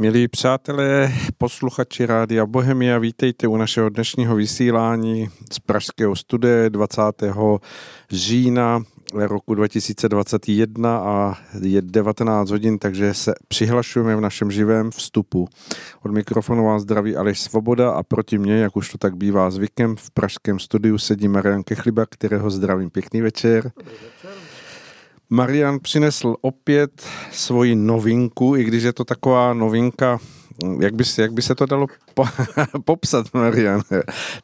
Milí přátelé, posluchači Rádia Bohemia, vítejte u našeho dnešního vysílání z Pražského studia 20. října roku 2021 a je 19 hodin, takže se přihlašujeme v našem živém vstupu. Od mikrofonu vás zdraví Aleš Svoboda a proti mně, jak už to tak bývá zvykem, v pražském studiu sedí Marian Kechliba, kterého zdravím. Pěkný večer. Marian přinesl opět svoji novinku, i když je to taková novinka jak by, jak by se to dalo po, popsat, Marian?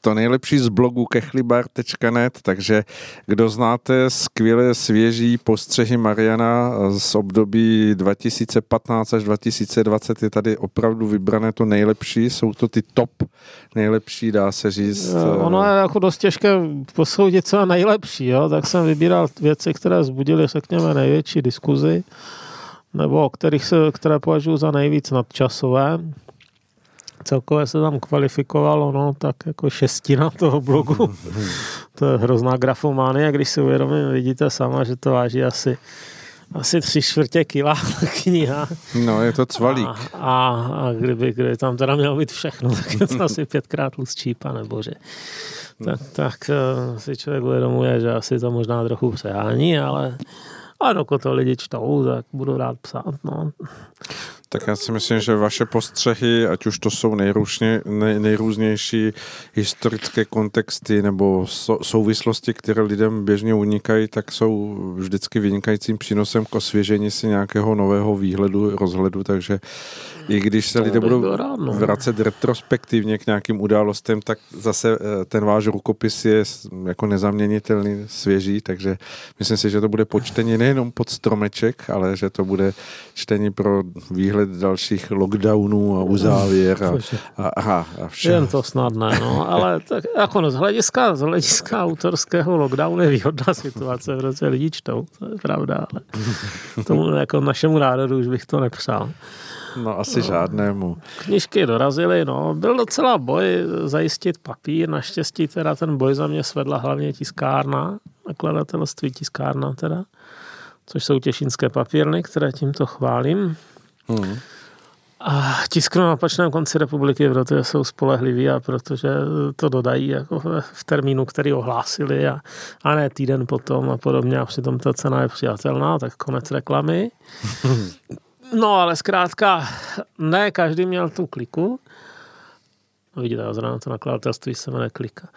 To nejlepší z blogu kechlibar.net, takže kdo znáte skvělé svěží postřehy Mariana z období 2015 až 2020, je tady opravdu vybrané to nejlepší, jsou to ty top nejlepší, dá se říct. Ono je jako dost těžké posoudit, co je nejlepší, jo? tak jsem vybíral věci, které vzbudily, řekněme, největší diskuzi nebo kterých se, které považuji za nejvíc nadčasové. Celkově se tam kvalifikovalo, no, tak jako šestina toho blogu. to je hrozná grafománie, když si uvědomím, vidíte sama, že to váží asi asi tři čtvrtě kila kniha. No, je to cvalík. A, a, a kdyby, kdyby tam teda mělo být všechno, tak je to asi pětkrát tlustší, pane bože. Tak, tak eh, si člověk uvědomuje, že asi to možná trochu přehání, ale a dokud to lidi čtou, tak budu rád psát. No. Tak já si myslím, že vaše postřehy, ať už to jsou nejrůzně, nej, nejrůznější historické kontexty nebo souvislosti, které lidem běžně unikají, tak jsou vždycky vynikajícím přínosem k osvěžení si nějakého nového výhledu, rozhledu, takže i když se lidé budou rád, no. vracet retrospektivně k nějakým událostem, tak zase eh, ten váš rukopis je jako nezaměnitelný, svěží, takže myslím si, že to bude počtení nejenom pod stromeček, ale že to bude čtení pro výhled dalších lockdownů a uzávěr a, a, a, a vše. Jen to snadné, no, ale tak jako no, z hlediska, z hlediska autorského lockdownu je výhodná situace, protože lidi čtou, to je pravda, ale tomu jako našemu národu už bych to nepřál. No asi no. žádnému. Knižky dorazily, no. Byl docela boj zajistit papír, naštěstí teda ten boj za mě svedla hlavně tiskárna, nakladatelství tiskárna teda, což jsou těšínské papírny, které tímto chválím. Hmm. A tisknu na opačném konci republiky, protože jsou spolehliví a protože to dodají jako v termínu, který ohlásili a, a ne týden potom a podobně a přitom ta cena je přijatelná, tak konec reklamy. No ale zkrátka, ne každý měl tu kliku. No, vidíte, zrovna to nakladatelství se jmenuje klika.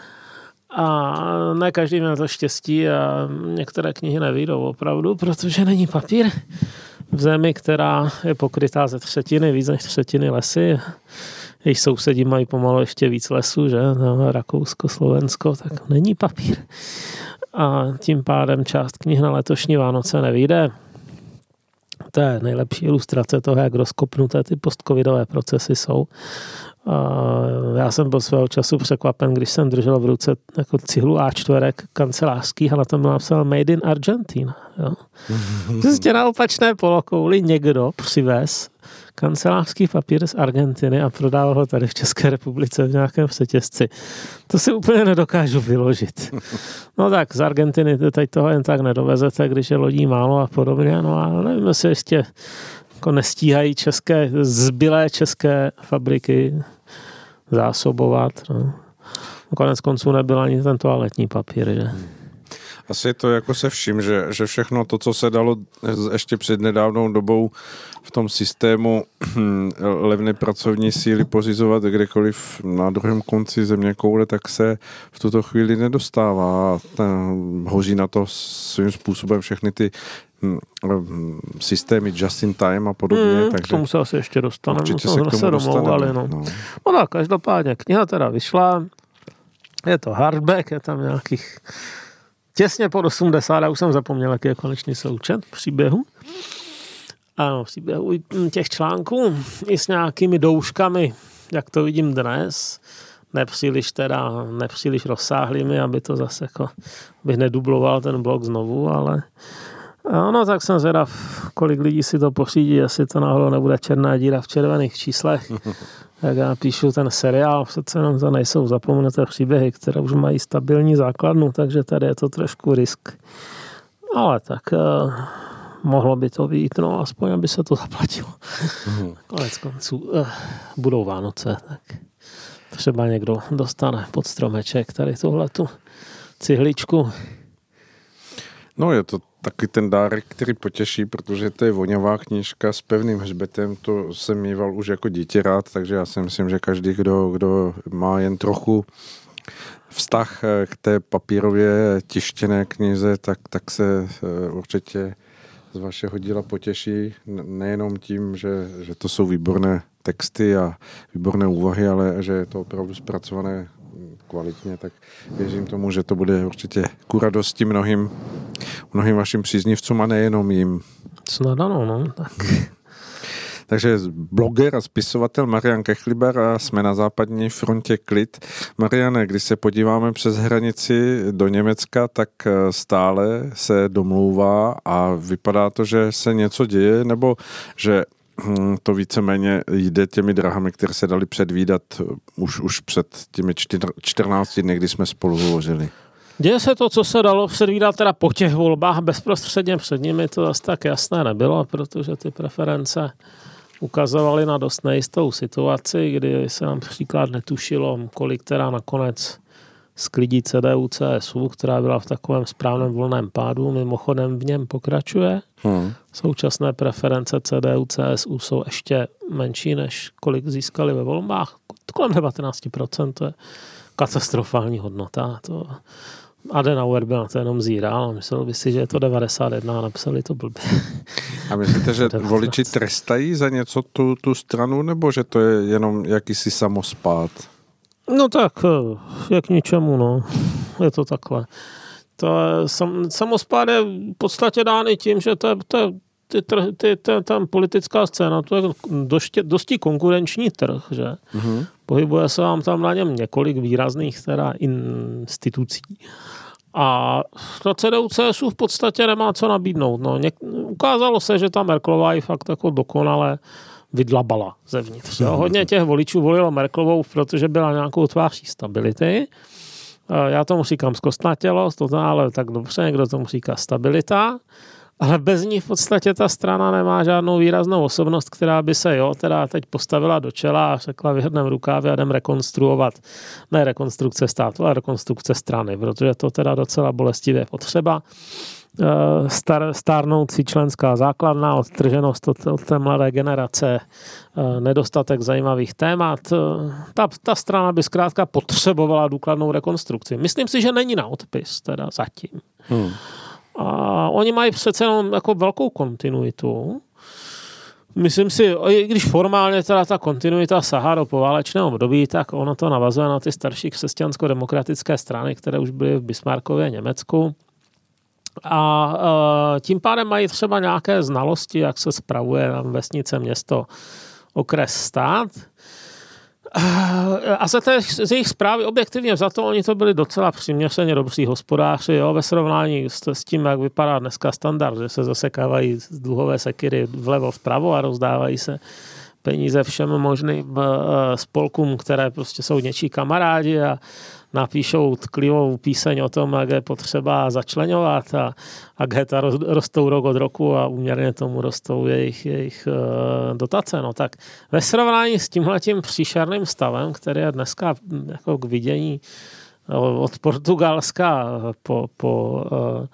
A ne každý měl to štěstí a některé knihy nevídou opravdu, protože není papír v zemi, která je pokrytá ze třetiny, víc než třetiny lesy. Jejich sousedí mají pomalu ještě víc lesů, že? No, Rakousko, Slovensko, tak není papír. A tím pádem část knih na letošní Vánoce nevíde to je nejlepší ilustrace toho, jak rozkopnuté ty postcovidové procesy jsou. Já jsem byl svého času překvapen, když jsem držel v ruce jako cihlu A4 kancelářský a na tom byl napsal Made in Argentina. Jo. Prostě na opačné polokouli někdo přivez kancelářský papír z Argentiny a prodával ho tady v České republice v nějakém přetězci. To si úplně nedokážu vyložit. No tak z Argentiny teď toho jen tak nedovezete, když je lodí málo a podobně. No a nevím, jestli ještě jako nestíhají české, zbylé české fabriky zásobovat. No. Konec konců nebyl ani ten toaletní papír, že? Asi to jako se vším, že, že všechno to, co se dalo ještě před nedávnou dobou v tom systému levné pracovní síly pořizovat kdekoliv na druhém konci země koule, tak se v tuto chvíli nedostává. Ten, hoří na to svým způsobem všechny ty hm, hm, systémy just in time a podobně. Mm, takže k tomu se asi ještě dostaneme. Určitě no, se k tomu dostaneme. No. No. no tak, každopádně kniha teda vyšla, je to hardback, je tam nějakých těsně pod 80, já už jsem zapomněl, jaký je konečný součet příběhu. Ano, příběhu těch článků i s nějakými douškami, jak to vidím dnes, nepříliš teda, nepříliš rozsáhlými, aby to zase jako, bych nedubloval ten blok znovu, ale ano, tak jsem zvědav, kolik lidí si to pořídí, jestli to náhodou nebude černá díra v červených číslech. Jak já píšu ten seriál, přece jenom to nejsou zapomenuté příběhy, které už mají stabilní základnu, takže tady je to trošku risk. Ale tak eh, mohlo by to být, no aspoň, aby se to zaplatilo. Mm. Konec konců eh, budou Vánoce, tak třeba někdo dostane pod stromeček tady tohle tu cihličku. No je to taky ten dárek, který potěší, protože to je voňavá knížka s pevným hřbetem, to jsem mýval už jako dítě rád, takže já si myslím, že každý, kdo, kdo má jen trochu vztah eh, k té papírově tištěné knize, tak, tak se eh, určitě z vašeho díla potěší. Nejenom tím, že, že to jsou výborné texty a výborné úvahy, ale že je to opravdu zpracované kvalitně, tak věřím tomu, že to bude určitě ku radosti mnohým, mnohým vašim příznivcům a nejenom jim. Snad ano, no. Tak. Takže bloger a spisovatel Marian Kechliber a jsme na západní frontě Klid. Mariane, když se podíváme přes hranici do Německa, tak eh, stále se domlouvá a vypadá to, že se něco děje, nebo že hm, to víceméně jde těmi drahami, které se dali předvídat už, už před těmi 14 dny, kdy jsme spolu hovořili. Děje se to, co se dalo předvídat teda po těch volbách, bezprostředně před nimi to zase tak jasné nebylo, protože ty preference ukazovali na dost nejistou situaci, kdy se nám příklad netušilo, kolik teda nakonec sklidí CDU CSU, která byla v takovém správném volném pádu, mimochodem v něm pokračuje. Hmm. Současné preference CDU CSU jsou ještě menší, než kolik získali ve volbách. Kolem 19%, to je katastrofální hodnota. To Adenauer byl na to jenom zíral, myslel by si, že je to 91 a napsali to blbě. A myslíte, že voliči trestají za něco tu, tu stranu, nebo že to je jenom jakýsi samospát? No tak, eh, jak ničemu, no. Je to takhle. To je, sam, samospád je v podstatě dány tím, že to to ty, ty, ty, tam politická scéna, to je dosti, dosti konkurenční trh, že? Mm-hmm. Pohybuje se vám tam na něm několik výrazných teda institucí. A ta CDU CSU v podstatě nemá co nabídnout. No, něk, ukázalo se, že ta Merklová je fakt jako dokonale vydlabala zevnitř. Jo. Hodně těch voličů volilo Merklovou, protože byla nějakou tváří stability. Já tomu říkám zkostnatělost, to ale tak dobře, někdo tomu říká stabilita ale bez ní v podstatě ta strana nemá žádnou výraznou osobnost, která by se, jo, teda teď postavila do čela a řekla, vyhrnem rukávy a jdem rekonstruovat, ne rekonstrukce státu, ale rekonstrukce strany, protože to teda docela bolestivě potřeba. Eh, star, stárnoucí členská základna, odtrženost od, od té mladé generace, eh, nedostatek zajímavých témat. Eh, ta, ta strana by zkrátka potřebovala důkladnou rekonstrukci. Myslím si, že není na odpis teda zatím. Hmm. A oni mají přece jenom jako velkou kontinuitu. Myslím si, i když formálně teda ta kontinuita sahá do poválečného období, tak ono to navazuje na ty starší křesťansko-demokratické strany, které už byly v Bismarckově Německu. A e, tím pádem mají třeba nějaké znalosti, jak se spravuje vesnice, město, okres, stát. A za té, z jejich zprávy objektivně za to, oni to byli docela přiměřeně dobří hospodáři, jo, ve srovnání s, s tím, jak vypadá dneska standard, že se zasekávají dluhové sekiry vlevo vpravo a rozdávají se peníze všem možným eh, spolkům, které prostě jsou něčí kamarádi a napíšou tklivou píseň o tom, jak je potřeba začlenovat a, a geta rostou rok od roku a úměrně tomu rostou jejich, jejich uh, dotace. No tak ve srovnání s tímhletím příšerným stavem, který je dneska jako k vidění eh, od Portugalska po, po, uh,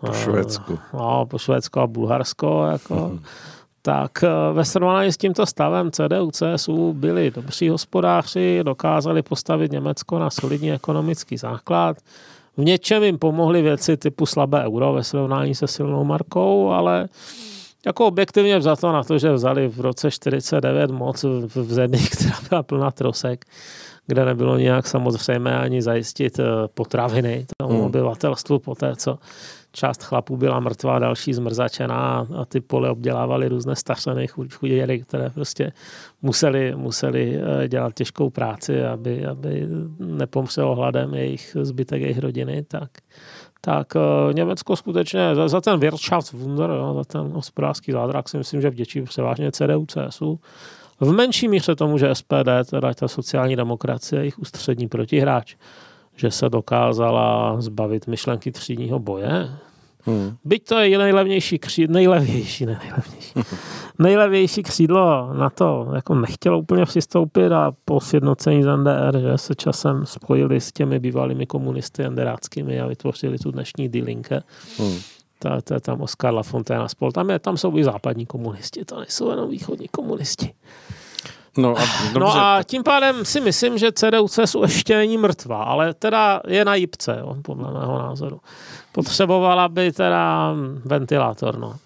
po Švédsku. No, po Švédsko a Bulharsko, jako, mm-hmm tak eh, ve srovnání s tímto stavem CDU, CSU byli dobří hospodáři, dokázali postavit Německo na solidní ekonomický základ. V něčem jim pomohly věci typu slabé euro ve srovnání se silnou markou, ale jako objektivně za to na to, že vzali v roce 49 moc v zemi, která byla plná trosek, kde nebylo nějak samozřejmé ani zajistit eh, potraviny tomu hmm. obyvatelstvu po té, co část chlapů byla mrtvá, další zmrzačená a ty pole obdělávali různé stařené chuděry, které prostě museli, museli eh, dělat těžkou práci, aby, aby nepomřelo hladem jejich zbytek jejich rodiny, tak tak uh, Německo skutečně za, za ten Wirtschaftswunder, za ten hospodářský zázrak si myslím, že vděčí převážně CDU, CSU. V menší míře tomu, že SPD, teda ta sociální demokracie, jejich ústřední protihráč, že se dokázala zbavit myšlenky třídního boje. Hmm. Byť to je nejlevnější křídlo, nejlevnější, ne nejlevnější, nejlevější křídlo na to jako nechtělo úplně přistoupit a po sjednocení z NDR, že se časem spojili s těmi bývalými komunisty enderáckými a vytvořili tu dnešní D-linke. Hmm. To je tam Oskar Lafontaine spol. Tam, je, tam jsou i západní komunisti, to nejsou jenom východní komunisti. No a, no a tím pádem si myslím, že CDU-CSU ještě není mrtvá, ale teda je na jipce, jo, podle mého názoru. Potřebovala by teda ventilátor, no.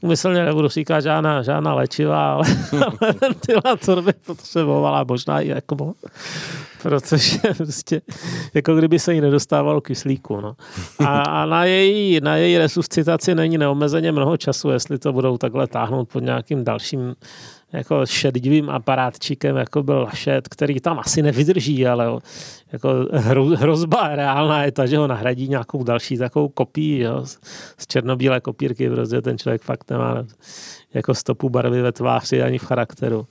Umyslně nebudu říkat žádná, žádná léčiva, ale, ale ventilátor by potřebovala možná i jako protože prostě jako kdyby se jí nedostávalo kyslíku. No. A, a na, její, na její resuscitaci není neomezeně mnoho času, jestli to budou takhle táhnout pod nějakým dalším jako šedivým aparátčikem, jako byl Lašet, který tam asi nevydrží, ale jako hro, hrozba reálná je ta, že ho nahradí nějakou další takovou kopí jo, z černobílé kopírky, protože ten člověk fakt nemá jako stopu barvy ve tváři ani v charakteru.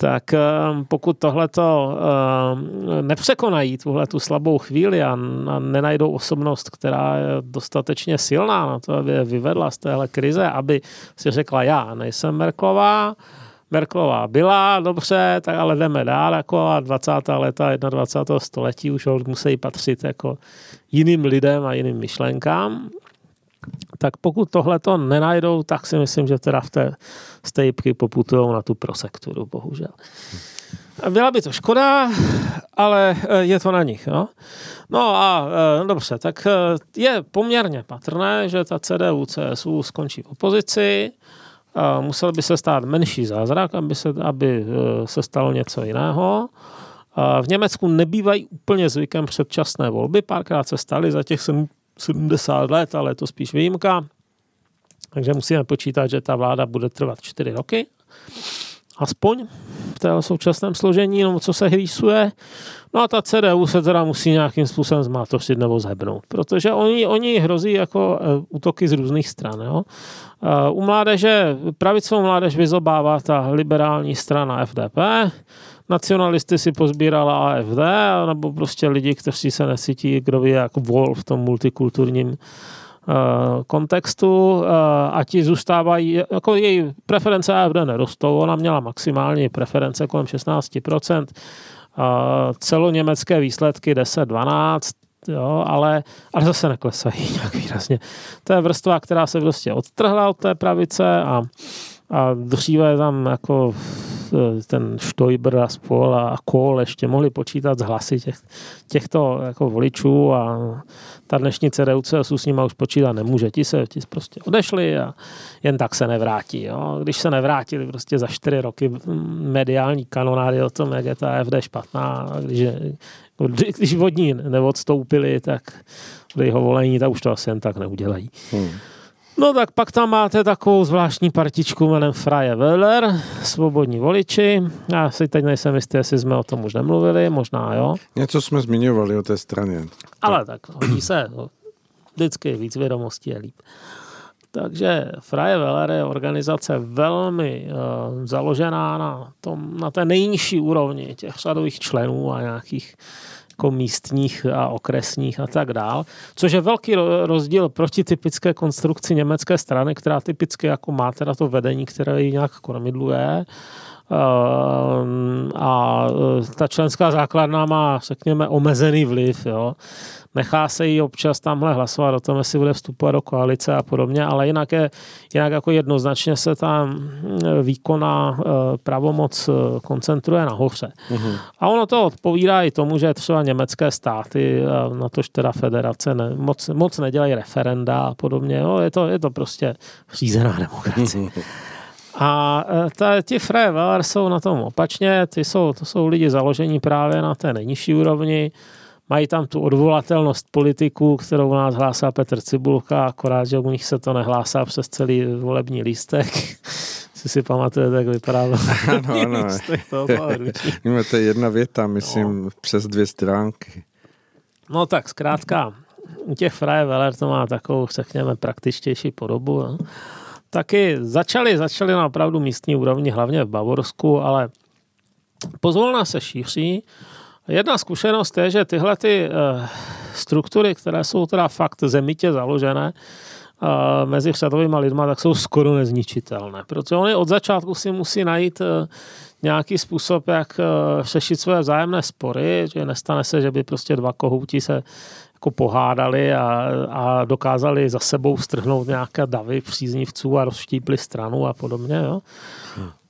Tak ehm, pokud tohleto ehm, nepřekonají, tuhle tu slabou chvíli a nenajdou osobnost, která je dostatečně silná na to, aby je vyvedla z téhle krize, aby si řekla, já nejsem Merklová, Merklová byla, dobře, tak ale jdeme dál, jako a 20. leta 21. století už musí patřit jako jiným lidem a jiným myšlenkám. Tak pokud tohle to nenajdou, tak si myslím, že teda v té stejpky poputují na tu prosekturu, bohužel. Byla by to škoda, ale eh, je to na nich. No, no a eh, dobře, tak eh, je poměrně patrné, že ta CDU, CSU skončí v opozici, musel by se stát menší zázrak, aby se, aby e, se stalo něco jiného. V Německu nebývají úplně zvykem předčasné volby, párkrát se staly za těch 70 let, ale je to spíš výjimka. Takže musíme počítat, že ta vláda bude trvat 4 roky. Aspoň v té současném složení, no, co se hrýsuje. No a ta CDU se teda musí nějakým způsobem zmátořit nebo zhebnout, protože oni, oni hrozí jako uh, útoky z různých stran. Jo? Uh, u mládeže, pravicovou mládež vyzobává ta liberální strana FDP, nacionalisty si pozbírala AFD, nebo prostě lidi, kteří se necítí, kdo je jako vol v tom multikulturním kontextu a ti zůstávají, jako její preference AFD nerostou, ona měla maximální preference kolem 16%, celoněmecké výsledky 10-12, jo, ale, ale zase neklesají nějak výrazně. To je vrstva, která se prostě odtrhla od té pravice a, a dříve tam jako ten Stoiber a spol a Kohl ještě mohli počítat z hlasy těch, těchto jako voličů a ta dnešní CDU CSU s nima už počítat nemůže. Ti se ti prostě odešli a jen tak se nevrátí. Jo. Když se nevrátili prostě za čtyři roky mediální kanonády o tom, jak je ta FD špatná, když, když od ní neodstoupili, tak jeho volení, tak už to asi jen tak neudělají. Hmm. No tak pak tam máte takovou zvláštní partičku jménem Freie Wähler, svobodní voliči. Já si teď nejsem jistý, jestli jsme o tom už nemluvili, možná jo. Něco jsme zmiňovali o té straně. Ale tak hodí se, vždycky víc vědomostí je líp. Takže Freie Wähler je organizace velmi uh, založená na, tom, na té nejnižší úrovni těch řadových členů a nějakých jako místních a okresních a tak dál, což je velký rozdíl proti typické konstrukci německé strany, která typicky jako má teda to vedení, které ji nějak kormidluje, a e, ta členská základna má, řekněme, omezený vliv. Jo nechá se jí občas tamhle hlasovat o tom, jestli bude vstupovat do koalice a podobně, ale jinak, je, jinak jako jednoznačně se ta výkona eh, pravomoc eh, koncentruje nahoře. Uh-huh. A ono to odpovídá i tomu, že třeba německé státy, na tož teda federace, ne, moc, moc nedělají referenda a podobně. Jo, je, to, je to prostě řízená demokracie. Uh-huh. A ta, ti Freie Wähler jsou na tom opačně, ty jsou, to jsou lidi založení právě na té nejnižší úrovni, Mají tam tu odvolatelnost politiků, kterou u nás hlásá Petr Cibulka, akorát, že u nich se to nehlásá přes celý volební lístek. si si pamatujete, jak vypadá ano, ano. lístek to je jedna věta, myslím, no. přes dvě stránky. No tak zkrátka, u těch Weller to má takovou, řekněme, praktičtější podobu. No. Taky začali, začali na opravdu místní úrovni, hlavně v Bavorsku, ale pozvolna se šíří. Jedna zkušenost je, že tyhle ty uh, struktury, které jsou teda fakt zemitě založené, mezi řadovými lidma, tak jsou skoro nezničitelné. Protože oni od začátku si musí najít nějaký způsob, jak řešit své vzájemné spory, že nestane se, že by prostě dva kohouti se jako pohádali a, a dokázali za sebou strhnout nějaké davy příznivců a rozštípli stranu a podobně. Jo.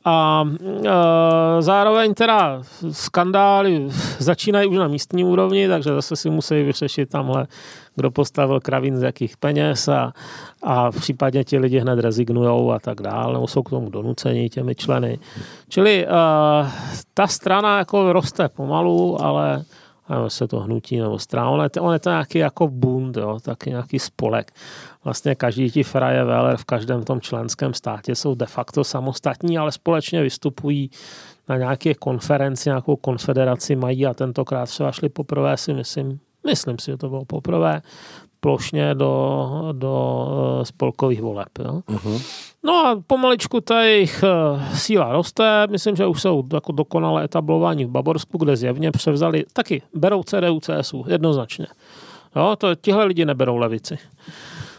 A e, zároveň teda skandály začínají už na místní úrovni, takže zase si musí vyřešit tamhle, kdo postavil kravín z jakých peněz a, a případně ti lidi hned rezignují a tak dále, nebo jsou k tomu donuceni těmi členy. Čili e, ta strana jako roste pomalu, ale se to hnutí nebo strana. On je, to, on je to nějaký jako bund, jo, taky nějaký spolek. Vlastně každý ti fraje veler v každém tom členském státě jsou de facto samostatní, ale společně vystupují na nějaké konferenci, nějakou konfederaci mají a tentokrát třeba šli poprvé si myslím, myslím si, že to bylo poprvé, plošně do, do eh, spolkových voleb. Jo. Uh-huh. No a pomaličku ta jejich eh, síla roste. Myslím, že už jsou jako dokonale etablováni v Baborsku, kde zjevně převzali, taky berou CDU, CSU, jednoznačně. Jo, to tihle lidi neberou levici.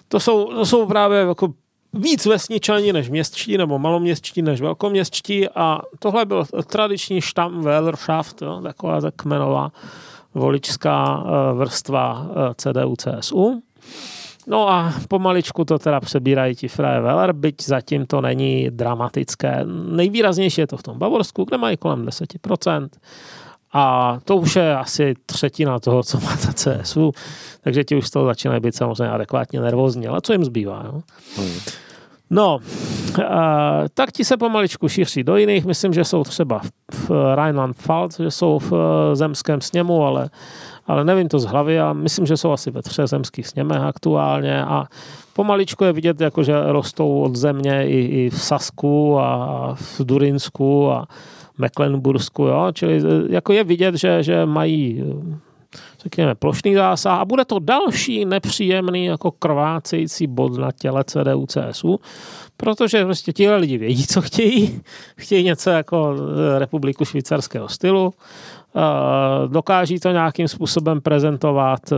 To jsou, to jsou právě jako víc vesničani než městští, nebo maloměstští než velkoměstští a tohle byl tradiční štam Wählerschaft, jo, taková kmenová voličská eh, vrstva eh, CDU, CSU. No a pomaličku to teda přebírají ti Freie Weller, byť zatím to není dramatické. Nejvýraznější je to v tom Bavorsku, kde mají kolem 10%. A to už je asi třetina toho, co má ta CSU, takže ti už z toho začínají být samozřejmě adekvátně nervózní, ale co jim zbývá? Jo? Hmm. No, tak ti se pomaličku šíří do jiných. Myslím, že jsou třeba v Rheinland-Pfalz, že jsou v e, zemském sněmu, ale, ale nevím to z hlavy a myslím, že jsou asi ve třech zemských sněmech aktuálně a pomaličku je vidět, jako, že rostou od země i, i v Sasku a v Durinsku a Mecklenbursku, jo? čili e, jako je vidět, že, že mají řekněme, plošný zásah a bude to další nepříjemný jako krvácející bod na těle CDU CSU, protože prostě tihle lidi vědí, co chtějí. Chtějí něco jako eh, republiku švýcarského stylu, dokáží to nějakým způsobem prezentovat, eh,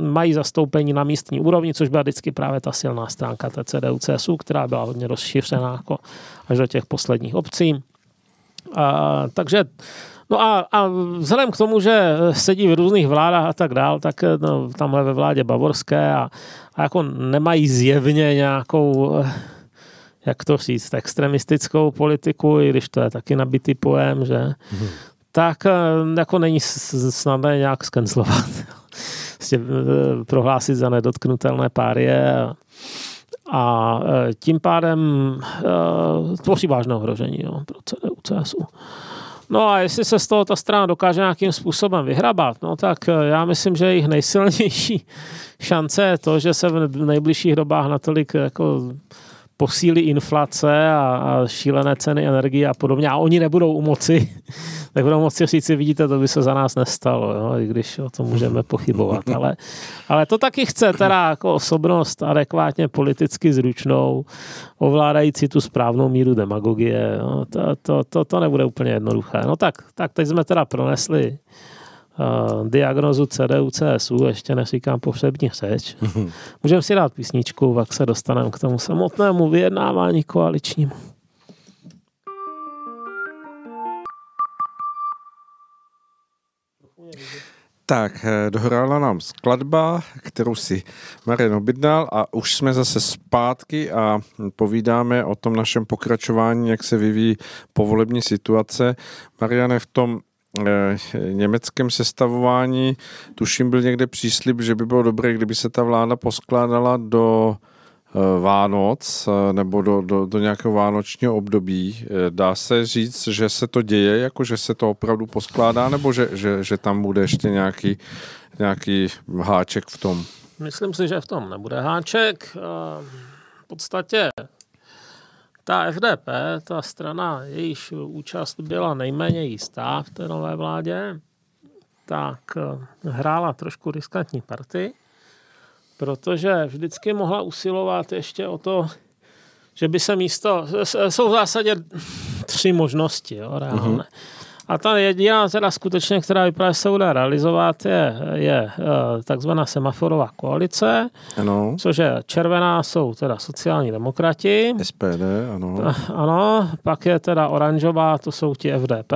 mají zastoupení na místní úrovni, což byla vždycky právě ta silná stránka té CDU CSU, která byla hodně rozšířená jako až do těch posledních obcí. takže No a, a vzhledem k tomu, že sedí v různých vládách a tak dál, tak no, tamhle ve vládě bavorské a, a jako nemají zjevně nějakou jak to říct, extremistickou politiku, i když to je taky nabitý pojem, že, hmm. Tak jako není snadné nějak skenslovat. Prostě e, prohlásit za nedotknutelné párie a, a e, tím pádem tvoří vážné ohrožení jo, pro CDU, CSU. No a jestli se z toho ta strana dokáže nějakým způsobem vyhrabat, no tak eh, já myslím, že jejich nejsilnější šance je to, že se v nejbližších dobách natolik jako posílí inflace a, a šílené ceny energie a podobně a oni nebudou u moci, tak budou moci říct si, vidíte, to by se za nás nestalo, jo? i když o tom můžeme pochybovat. Ale, ale to taky chce teda jako osobnost adekvátně politicky zručnou, ovládající tu správnou míru demagogie. Jo? To, to, to, to nebude úplně jednoduché. No tak, tak teď jsme teda pronesli uh, diagnozu CDU, CSU, ještě neříkám pohřební řeč. Můžeme si dát písničku, pak se dostaneme k tomu samotnému vyjednávání koaličnímu. Tak, eh, dohrála nám skladba, kterou si Marian objednal a už jsme zase zpátky a povídáme o tom našem pokračování, jak se vyvíjí povolební situace. Mariane, v tom eh, německém sestavování tuším byl někde příslip, že by bylo dobré, kdyby se ta vláda poskládala do Eh, Vánoc eh, nebo do, do, do nějakého vánočního období. Eh, dá se říct, že se to děje, jako že se to opravdu poskládá, nebo že, že, že tam bude ještě nějaký, nějaký háček v tom? Myslím si, že v tom nebude háček. V podstatě ta FDP, ta strana, jejíž účast byla nejméně jistá v té nové vládě, tak hrála trošku riskantní party protože vždycky mohla usilovat ještě o to, že by se místo... Jsou v zásadě tři možnosti, jo, reálné. Uh-huh. A ta jediná teda skutečně, která vypadá, že se bude realizovat, je, je eh, takzvaná semaforová koalice, ano. což je červená jsou teda sociální demokrati. SPD, ano. Ano, pak je teda oranžová, to jsou ti FDP.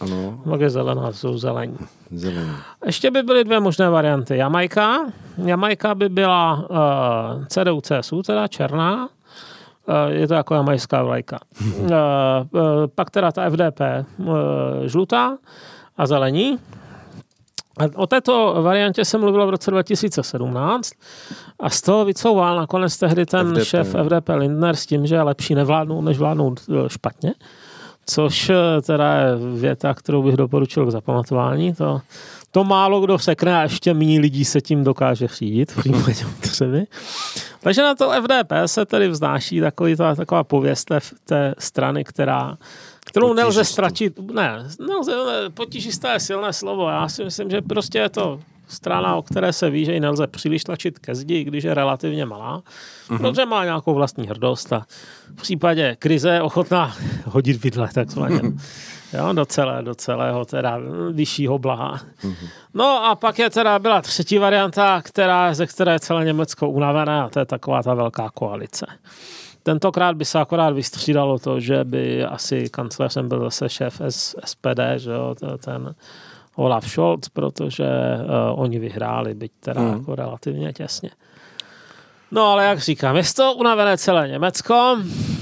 Ano. Pak je zelená, to jsou zelení. Zelení. Ještě by byly dvě možné varianty. Jamajka. Jamajka by byla uh, CDU, CSU, teda černá. Uh, je to jako jamajská vlajka. Uh, uh, pak teda ta FDP žlutá a zelení. A o této variantě se mluvilo v roce 2017 a z toho vycouval nakonec tehdy ten FDP. šéf FDP Lindner s tím, že je lepší nevládnout, než vládnout eh, špatně. Což eh, teda je věta, kterou bych doporučil k zapamatování. To, to málo kdo sekne a ještě méně lidí se tím dokáže řídit v případě potřeby. Takže na to FDP se tedy vznáší takový, ta, taková pověst té, té strany, která, kterou nelze ztratit. Ne, nelze, ne, potížisté je silné slovo. Já si myslím, že prostě je to strana, o které se ví, že ji nelze příliš tlačit ke zdi, i když je relativně malá, mm-hmm. protože má nějakou vlastní hrdost a v případě krize je ochotná hodit vidle, takzvaně. Jo, do, celé, do celého teda vyššího blaha. Mm-hmm. No a pak je teda byla třetí varianta, která, ze které je celé Německo unavené a to je taková ta velká koalice. Tentokrát by se akorát vystřídalo to, že by asi kancléřem byl zase šéf S, SPD, že jo, ten Olaf Scholz, protože uh, oni vyhráli, byť teda mm. jako relativně těsně. No ale jak říkám, je to unavené celé Německo.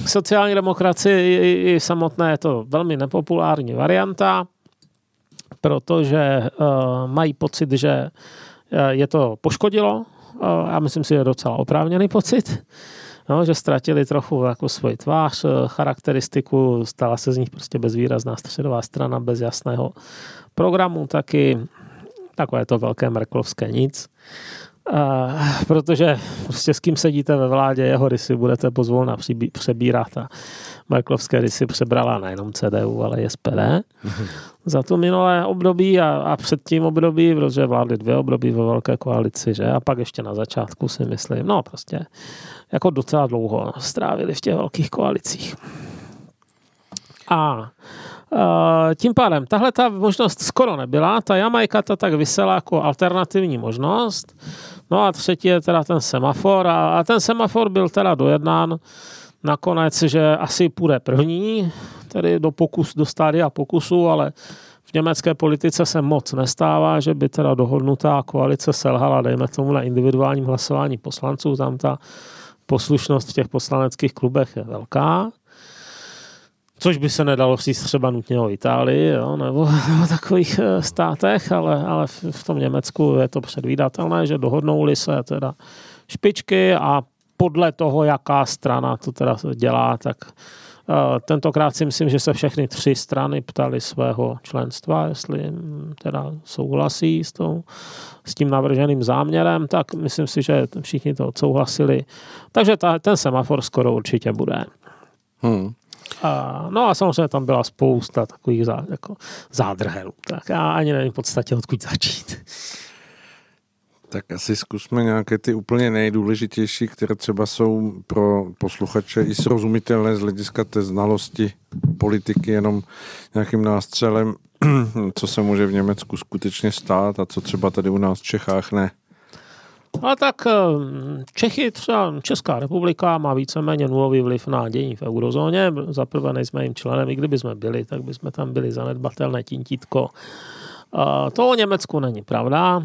Sociální demokracii i, i samotné je to velmi nepopulární varianta, protože uh, mají pocit, že uh, je to poškodilo. Uh, já myslím si, že je docela oprávněný pocit. No, že ztratili trochu jako svoji tvář, eh, charakteristiku, stala se z nich prostě bezvýrazná středová strana bez jasného programu, taky takové to velké merklovské nic. Protože prostě s kým sedíte ve vládě, jeho rysy budete pozvolna přibí- přebírat a Merklovské rysy přebrala nejenom CDU, ale i SPD za to minulé období a, a před tím období, protože vládly dvě období ve velké koalici, že? A pak ještě na začátku si myslím, no prostě jako docela dlouho strávili v těch velkých koalicích. A tím pádem, tahle ta možnost skoro nebyla, ta Jamajka ta tak vysela jako alternativní možnost. No a třetí je teda ten semafor a, a ten semafor byl teda dojednán nakonec, že asi půjde první, tedy do, pokus, do stádia pokusu, ale v německé politice se moc nestává, že by teda dohodnutá koalice selhala, dejme tomu na individuálním hlasování poslanců, tam ta poslušnost v těch poslaneckých klubech je velká. Což by se nedalo říct třeba nutně o Itálii, jo, nebo, nebo takových eh, státech, ale, ale v, tom Německu je to předvídatelné, že dohodnou-li se teda špičky a podle toho, jaká strana to teda dělá, tak uh, tentokrát si myslím, že se všechny tři strany ptali svého členstva, jestli hm, teda souhlasí s, tou, s tím navrženým záměrem, tak myslím si, že všichni to odsouhlasili. Takže ta, ten semafor skoro určitě bude. Hmm. A, no a samozřejmě tam byla spousta takových zá, jako zádrhelů. Tak já ani nevím v podstatě, odkud začít. Tak asi zkusme nějaké ty úplně nejdůležitější, které třeba jsou pro posluchače i srozumitelné z hlediska té znalosti politiky, jenom nějakým nástřelem, co se může v Německu skutečně stát a co třeba tady u nás v Čechách ne. Ale tak eh, Čechy, třeba Česká republika má víceméně nulový vliv na dění v eurozóně. Za prvé nejsme jim členem, i kdyby jsme byli, tak bychom tam byli zanedbatelné tintítko. A To o Německu není pravda.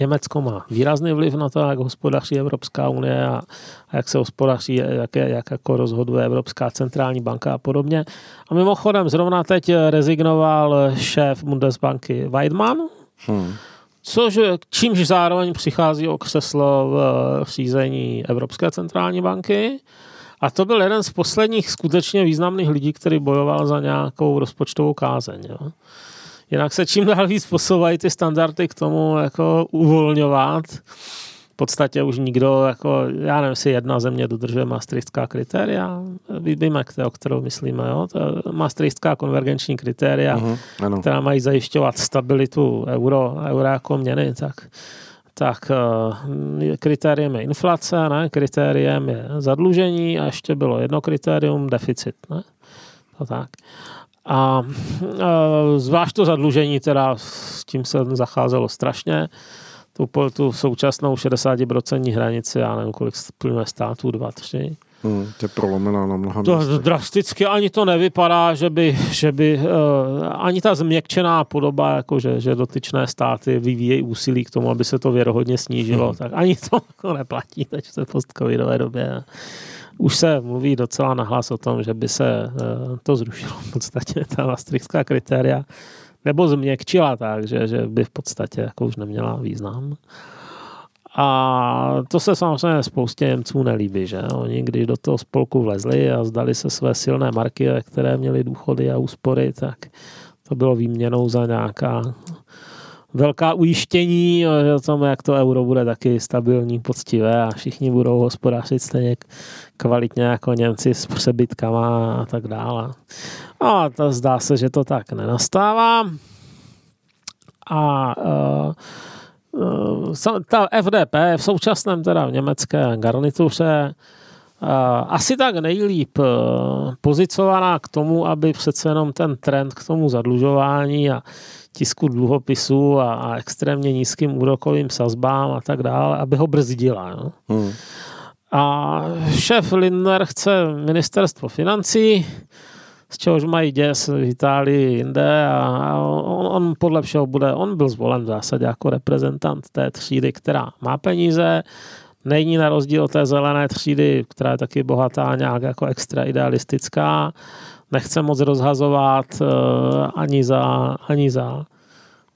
Německo má výrazný vliv na to, jak hospodaří Evropská unie a, a jak se hospodaří, jak, je, jak jako rozhoduje Evropská centrální banka a podobně. A mimochodem zrovna teď rezignoval šéf Bundesbanky Weidmann, Hmm. Což čímž zároveň přichází o křeslo v eh, řízení Evropské centrální banky. A to byl jeden z posledních skutečně významných lidí, který bojoval za nějakou rozpočtovou kázeň. Jo. Jinak se čím dál víc posouvají ty standardy k tomu jako uvolňovat. V podstatě už nikdo, jako, já nevím, jestli jedna země dodržuje maastrichtská kritéria. Víme, o kterou myslíme. Jo. To maastrichtská konvergenční kritéria Uh-huh. Ano. která mají zajišťovat stabilitu euro, euro jako měny, tak, tak eh, kritériem je inflace, ne? kritériem je zadlužení a ještě bylo jedno kritérium, deficit. Ne? To tak. A zvlášť to zadlužení, teda s tím se zacházelo strašně. Tu, tu současnou 60% hranici, já nevím, kolik splňuje států, dva, tři. Hmm, to je prolomená na mnoha to místech. Drasticky ani to nevypadá, že by, že by uh, ani ta změkčená podoba, jako že, že dotyčné státy vyvíjejí úsilí k tomu, aby se to věrohodně snížilo, hmm. tak ani to jako neplatí teď v té postcovidové době. Už se mluví docela nahlas o tom, že by se uh, to zrušilo v podstatě, ta maastrichtská kritéria, nebo změkčila tak, že, že by v podstatě jako už neměla význam. A to se samozřejmě spoustě Němců nelíbí, že oni když do toho spolku vlezli a zdali se své silné marky, které měly důchody a úspory, tak to bylo výměnou za nějaká velká ujištění že tom, jak to euro bude taky stabilní, poctivé a všichni budou hospodářit stejně kvalitně jako Němci s přebytkama a tak dále. A to zdá se, že to tak nenastává. A uh, ta FDP v současném teda v německé garnituře eh, asi tak nejlíp eh, pozicovaná k tomu, aby přece jenom ten trend k tomu zadlužování a tisku dluhopisů a, a extrémně nízkým úrokovým sazbám a tak dále, aby ho brzdila. No? Hmm. A šéf Lindner chce ministerstvo financí, z čehož mají děs v Itálii jinde a on, on podle všeho bude, on byl zvolen v zásadě jako reprezentant té třídy, která má peníze, není na rozdíl od té zelené třídy, která je taky bohatá, nějak jako extra idealistická, nechce moc rozhazovat uh, ani za, ani za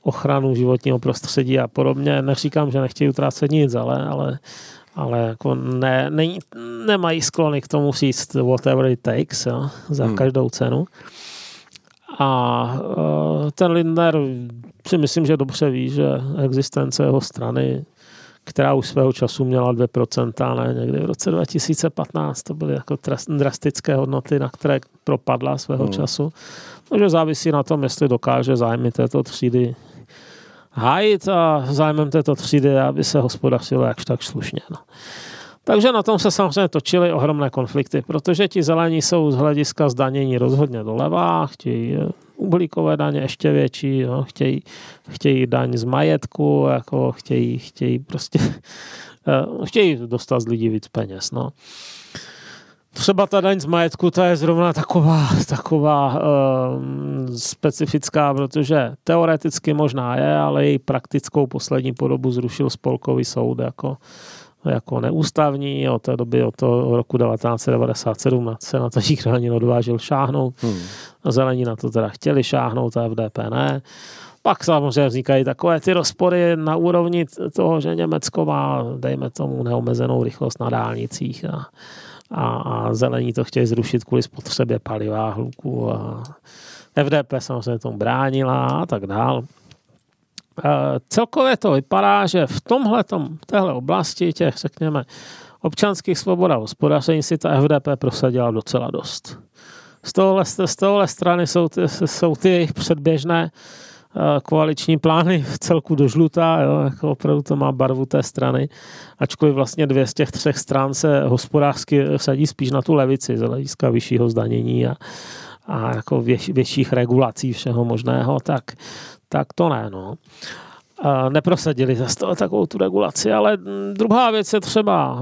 ochranu životního prostředí a podobně. Neříkám, že nechtějí utrácet nic, ale, ale ale jako ne, ne, nemají sklony k tomu říct whatever it takes jo, za hmm. každou cenu. A uh, ten Lindner si myslím, že dobře ví, že existence jeho strany, která už svého času měla 2%, ne, někdy v roce 2015, to byly jako drastické hodnoty, na které propadla svého hmm. času. Takže závisí na tom, jestli dokáže zájmy této třídy hájit a zájmem této třídy, aby se hospodařilo jakž tak slušně. No. Takže na tom se samozřejmě točily ohromné konflikty, protože ti zelení jsou z hlediska zdanění rozhodně doleva, chtějí eh, uhlíkové daně ještě větší, jo, chtějí, chtějí daň z majetku, jako chtějí, chtějí prostě eh, chtějí dostat z lidí víc peněz. No. Třeba ta daň z majetku, ta je zrovna taková, taková uh, specifická, protože teoreticky možná je, ale její praktickou poslední podobu zrušil spolkový soud jako, jako neústavní. Od té doby, od toho roku 1997 se na to nikdo ani odvážil šáhnout. Hmm. Zelení na to teda chtěli šáhnout, a FDP ne. Pak samozřejmě vznikají takové ty rozpory na úrovni toho, že Německo má, dejme tomu, neomezenou rychlost na dálnicích a a, a zelení to chtějí zrušit kvůli spotřebě paliva, hluku a FDP samozřejmě tomu bránila a tak dál. E, celkově to vypadá, že v tomhle, téhle oblasti těch, řekněme, občanských svobod a hospodaření si ta FDP prosadila docela dost. Z tohohle, z tohohle strany jsou ty, jsou ty jejich předběžné koaliční plány v celku do žlutá, jo, jako opravdu to má barvu té strany, ačkoliv vlastně dvě z těch třech stran se hospodářsky sadí spíš na tu levici z hlediska vyššího zdanění a, a jako věš, větších regulací všeho možného, tak, tak to ne. No. neprosadili za toho takovou tu regulaci, ale druhá věc je třeba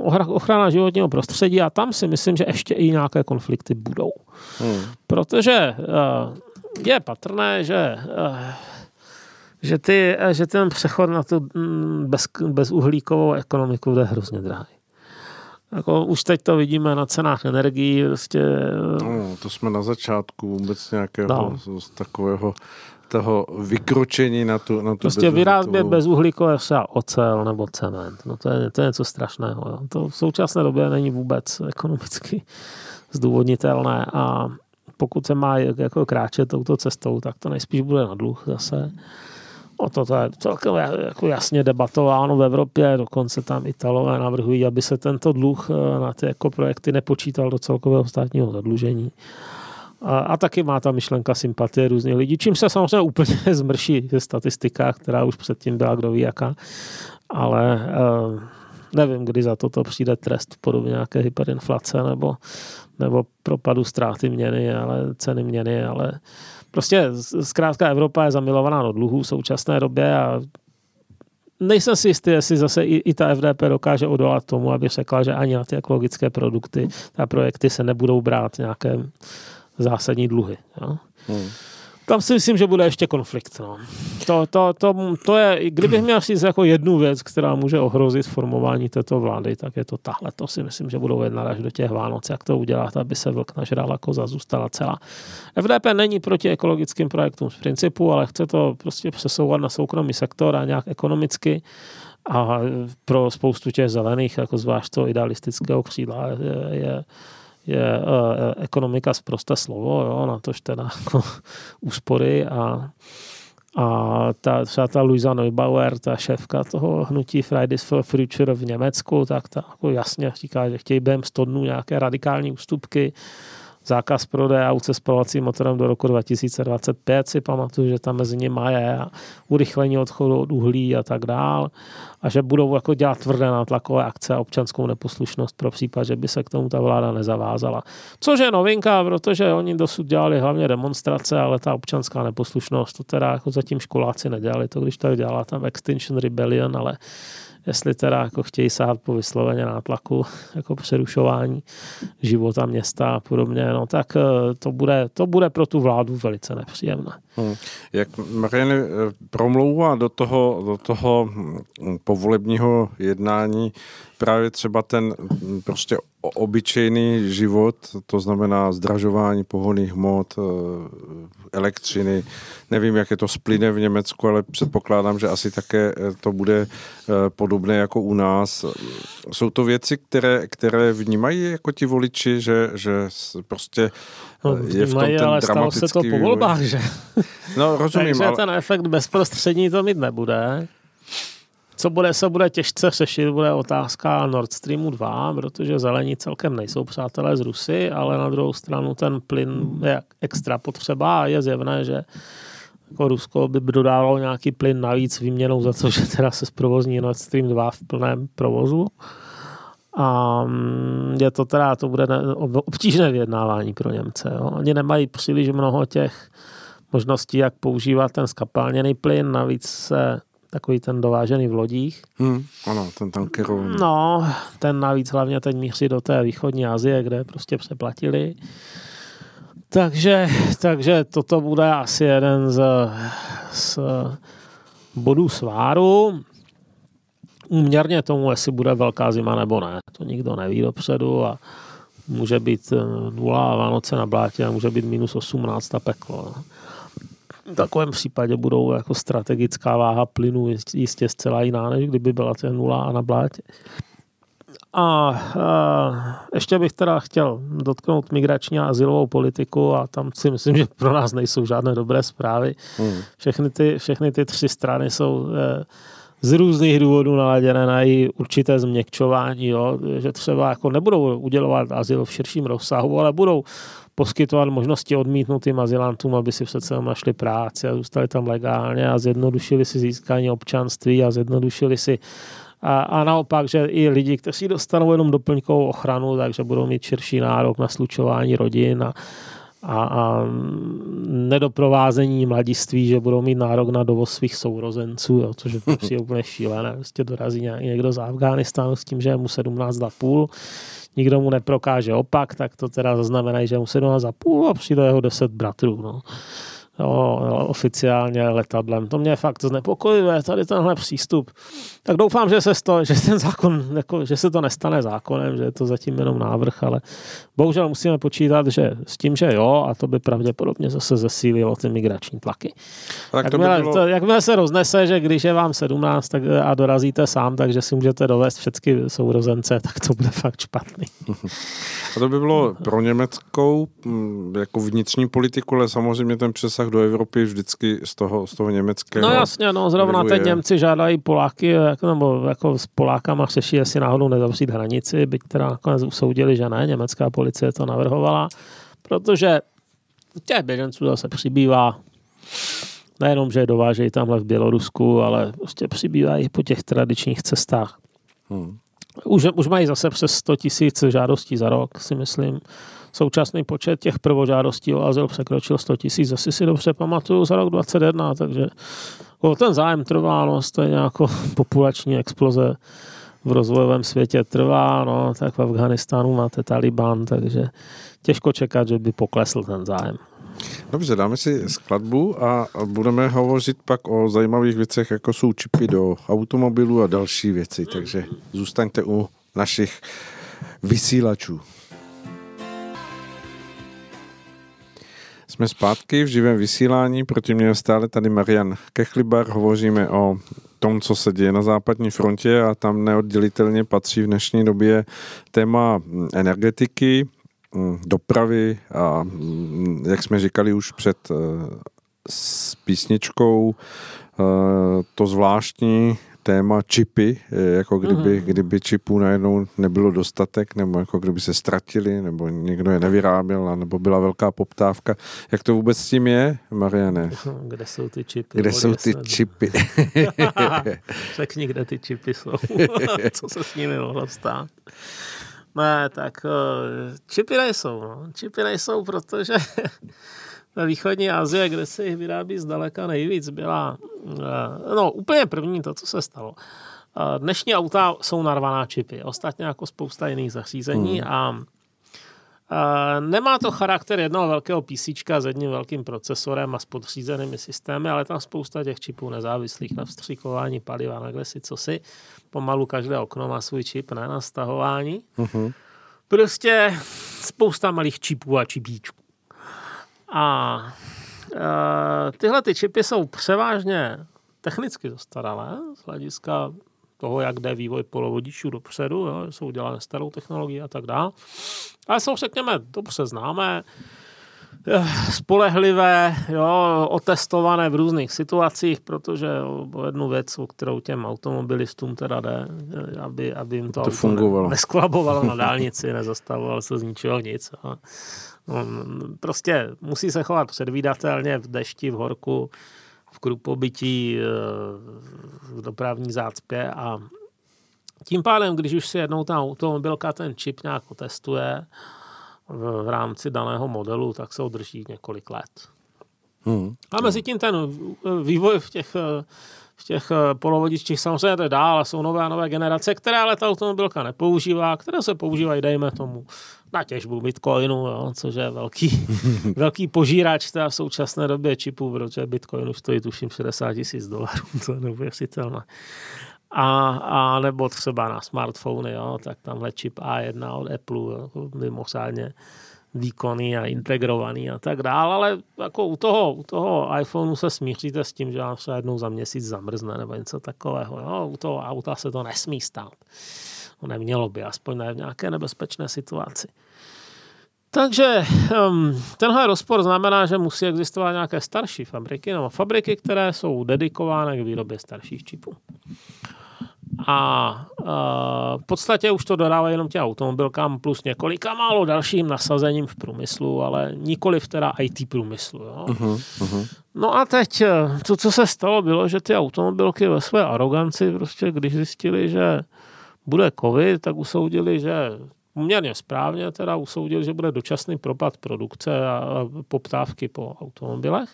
eh, ochrana životního prostředí a tam si myslím, že ještě i nějaké konflikty budou. Hmm. Protože eh, je patrné, že, eh, že, ty, eh, že ten přechod na tu mm, bez, bezuhlíkovou ekonomiku bude hrozně drahý. Jako už teď to vidíme na cenách energií. Prostě... Eh, no, to jsme na začátku vůbec nějakého no. takového toho vykročení na tu, na tu Prostě vyrábět bezuhlíkové třeba ocel nebo cement. No to je, to je něco strašného. Jo. To v současné době není vůbec ekonomicky zdůvodnitelné a pokud se má jako kráčet touto cestou, tak to nejspíš bude na dluh zase. O to, to je celkem jako jasně debatováno v Evropě, dokonce tam Italové navrhují, aby se tento dluh eh, na ty jako projekty nepočítal do celkového státního zadlužení. A, a taky má ta myšlenka sympatie různých lidí, čím se samozřejmě úplně zmrší ze statistika, která už předtím byla kdo ví jaká. Ale uh, nevím, kdy za toto přijde trest v podobě nějaké hyperinflace nebo, nebo propadu ztráty měny, ale ceny měny, ale prostě zkrátka Evropa je zamilovaná do dluhů v současné době a nejsem si jistý, jestli zase i, i ta FDP dokáže odolat tomu, aby řekla, že ani na ty ekologické produkty a projekty se nebudou brát nějaké zásadní dluhy. Jo? Hmm. Tam si myslím, že bude ještě konflikt. No. To, to, to, to je, kdybych měl říct jako jednu věc, která může ohrozit formování této vlády, tak je to tahle. To si myslím, že budou jednat až do těch Vánoc, jak to udělat, aby se vlk nažrala koza zůstala celá. FDP není proti ekologickým projektům z principu, ale chce to prostě přesouvat na soukromý sektor a nějak ekonomicky. A pro spoustu těch zelených, jako zvlášť toho idealistického křídla, je, je je uh, ekonomika zprosté slovo, jo, na tož teda jako úspory a, a ta, třeba ta Luisa Neubauer, ta šéfka toho hnutí Fridays for Future v Německu, tak ta jako jasně říká, že chtějí během 100 dnů nějaké radikální ústupky, zákaz prodeje aut se spalovacím motorem do roku 2025, si pamatuju, že tam mezi nimi je a urychlení odchodu od uhlí a tak dál a že budou jako dělat tvrdé nátlakové akce a občanskou neposlušnost pro případ, že by se k tomu ta vláda nezavázala. Což je novinka, protože oni dosud dělali hlavně demonstrace, ale ta občanská neposlušnost, to teda jako zatím školáci nedělali, to když tady dělala tam Extinction Rebellion, ale jestli teda jako chtějí sahat po vysloveně nátlaku, jako přerušování života města a podobně, no tak eh, to bude, to bude pro tu vládu velice nepříjemné. Hmm. Jak Mariany eh, promlouvá do toho, do toho hm, povolebního jednání právě třeba ten hm, prostě obyčejný život, to znamená zdražování pohonných hmot, eh, elektřiny. Nevím, jak je to s plynem v Německu, ale předpokládám, že asi také eh, to bude podobné jako u nás. Jsou to věci, které, které vnímají jako ti voliči, že, že prostě No, je v tom ten ale stalo se to po volbách, že? No, rozumím. Takže ale... ten efekt bezprostřední to mít nebude. Co bude, se bude těžce řešit, bude otázka Nord Streamu 2, protože zelení celkem nejsou přátelé z Rusy, ale na druhou stranu ten plyn je extra potřeba a je zjevné, že jako Rusko by dodávalo nějaký plyn navíc výměnou za to, že teda se zprovozní Nord Stream 2 v plném provozu. A mm, je to teda, to bude obtížné vyjednávání pro Němce. Jo. Oni nemají příliš mnoho těch možností, jak používat ten skapalněný plyn, navíc se takový ten dovážený v lodích. Hmm, ano, ten tankerový. No, ten navíc hlavně teď míří do té východní Asie, kde prostě přeplatili. Takže, takže toto bude asi jeden z, z bodů sváru úměrně tomu, jestli bude velká zima nebo ne. To nikdo neví dopředu a může být eh, nula a Vánoce na blátě a může být minus 18 a peklo. V takovém případě budou jako strategická váha plynu jistě zcela jiná, než kdyby byla to nula a na blátě. A, a ještě bych teda chtěl dotknout migrační a asilovou politiku a tam si myslím, že pro nás nejsou žádné dobré zprávy. Hmm. Všechny, ty, všechny ty tři strany jsou eh, z různých důvodů naladěné na její určité změkčování, jo? že třeba jako nebudou udělovat azyl v širším rozsahu, ale budou poskytovat možnosti odmítnutým azylantům, aby si přece našli práci a zůstali tam legálně a zjednodušili si získání občanství a zjednodušili si a, a naopak, že i lidi, kteří dostanou jenom doplňkovou ochranu, takže budou mít širší nárok na slučování rodin a, a, a nedoprovázení mladiství, že budou mít nárok na dovoz svých sourozenců, jo, což je prostě úplně šílené. Prostě dorazí někdo z Afghánistánu s tím, že je mu 17,5, nikdo mu neprokáže opak, tak to teda zaznamenají, že je mu 17,5 a přijde jeho 10 bratrů. No jo, oficiálně letadlem. To mě fakt znepokojivé, tady tenhle přístup. Tak doufám, že se, to, že ten zákon, jako, že se to nestane zákonem, že je to zatím jenom návrh, ale bohužel musíme počítat, že s tím, že jo, a to by pravděpodobně zase zesílilo ty migrační tlaky. Tak to jakmile, by bylo... to, jakmile se roznese, že když je vám 17 tak, a dorazíte sám, takže si můžete dovést všechny sourozence, tak to bude fakt špatný. A to by bylo pro německou mm, jako vnitřní politiku, ale samozřejmě ten přesah do Evropy vždycky z toho, z toho německého. No jasně, no zrovna teď Němci žádají Poláky, jako, nebo jako s Polákama řeší, jestli náhodou nezavřít hranici, byť teda nakonec usoudili, že ne, německá policie to navrhovala, protože těch běženců zase přibývá, nejenom, že je dovážejí tamhle v Bělorusku, ale prostě přibývají po těch tradičních cestách. Hmm. už, už mají zase přes 100 tisíc žádostí za rok, si myslím. Současný počet těch prvožádostí o azyl překročil 100 tisíc, asi si dobře pamatuju, za rok 2021, takže o ten zájem trvá, no, stejně jako populační exploze v rozvojovém světě trvá, no, tak v Afganistánu máte Taliban, takže těžko čekat, že by poklesl ten zájem. Dobře, dáme si skladbu a budeme hovořit pak o zajímavých věcech, jako jsou čipy do automobilů a další věci, takže zůstaňte u našich vysílačů. Jsme zpátky v živém vysílání, proti mě je stále tady Marian Kechlibar, hovoříme o tom, co se děje na západní frontě a tam neoddělitelně patří v dnešní době téma energetiky, dopravy a jak jsme říkali už před eh, s písničkou, eh, to zvláštní téma čipy, jako kdyby, mm-hmm. kdyby čipů najednou nebylo dostatek, nebo jako kdyby se ztratili, nebo někdo je nevyráběl, nebo byla velká poptávka. Jak to vůbec s tím je, Mariane? Kde jsou ty čipy? Kde jsou ty snad. čipy? Řekni, kde ty čipy jsou. Co se s nimi mohlo stát? Ne, tak eh, čipy nejsou. No. Čipy nejsou, protože ve východní Asii, kde se jich vyrábí zdaleka nejvíc, byla eh, no úplně první to, co se stalo. Eh, dnešní auta jsou narvaná čipy, ostatně jako spousta jiných zařízení hmm. a Nemá to charakter jednoho velkého PC s jedním velkým procesorem a s podřízenými systémy, ale tam spousta těch čipů nezávislých na vstříkování paliva, na kde si co si. Pomalu každé okno má svůj čip ne, na stahování. Uh-huh. Prostě spousta malých čipů a čipíčků. A e, tyhle ty čipy jsou převážně technicky zastaralé z hlediska toho, jak jde vývoj polovodičů dopředu, jo, jsou dělané starou technologií a tak dále. Ale jsou, řekněme, dobře známé, eh, spolehlivé, jo, otestované v různých situacích, protože o jednu věc, o kterou těm automobilistům teda jde, eh, aby, aby jim to, to fungovalo. nesklabovalo na dálnici, nezastavovalo se z ničeho nic. Jo. No, prostě musí se chovat předvídatelně v dešti, v horku, v krupobytí, eh, v dopravní zácpě a tím pádem, když už si jednou ta automobilka ten čip nějak otestuje v, v rámci daného modelu, tak se udrží několik let. Hmm. A mezi tím ten vývoj v těch, v těch polovodičích samozřejmě jde dál a jsou nové a nové generace, které ale ta automobilka nepoužívá, které se používají, dejme tomu, na těžbu bitcoinu, jo, což je velký, velký požírač v současné době čipů, protože bitcoin už stojí tuším 60 tisíc dolarů, to je neuvěřitelné. A, a nebo třeba na smartfony, jo, tak tamhle čip A1 od Apple, jako mimořádně výkonný a integrovaný a tak dále, ale jako u toho, u toho iPhoneu se smíříte s tím, že vám se jednou za měsíc zamrzne nebo něco takového. Jo? U toho auta se to nesmí stát. No nemělo by, aspoň ne v nějaké nebezpečné situaci. Takže um, tenhle rozpor znamená, že musí existovat nějaké starší fabriky, nebo fabriky, které jsou dedikovány k výrobě starších čipů. A uh, v podstatě už to dodává jenom těm automobilkám plus několika málo dalším nasazením v průmyslu, ale nikoli v teda IT průmyslu. Jo. Uh-huh, uh-huh. No a teď, e, to, co se stalo, bylo, že ty automobilky ve své aroganci, prostě když zjistili, že bude covid, tak usoudili, že poměrně správně teda usoudili, že bude dočasný propad produkce a poptávky po automobilech,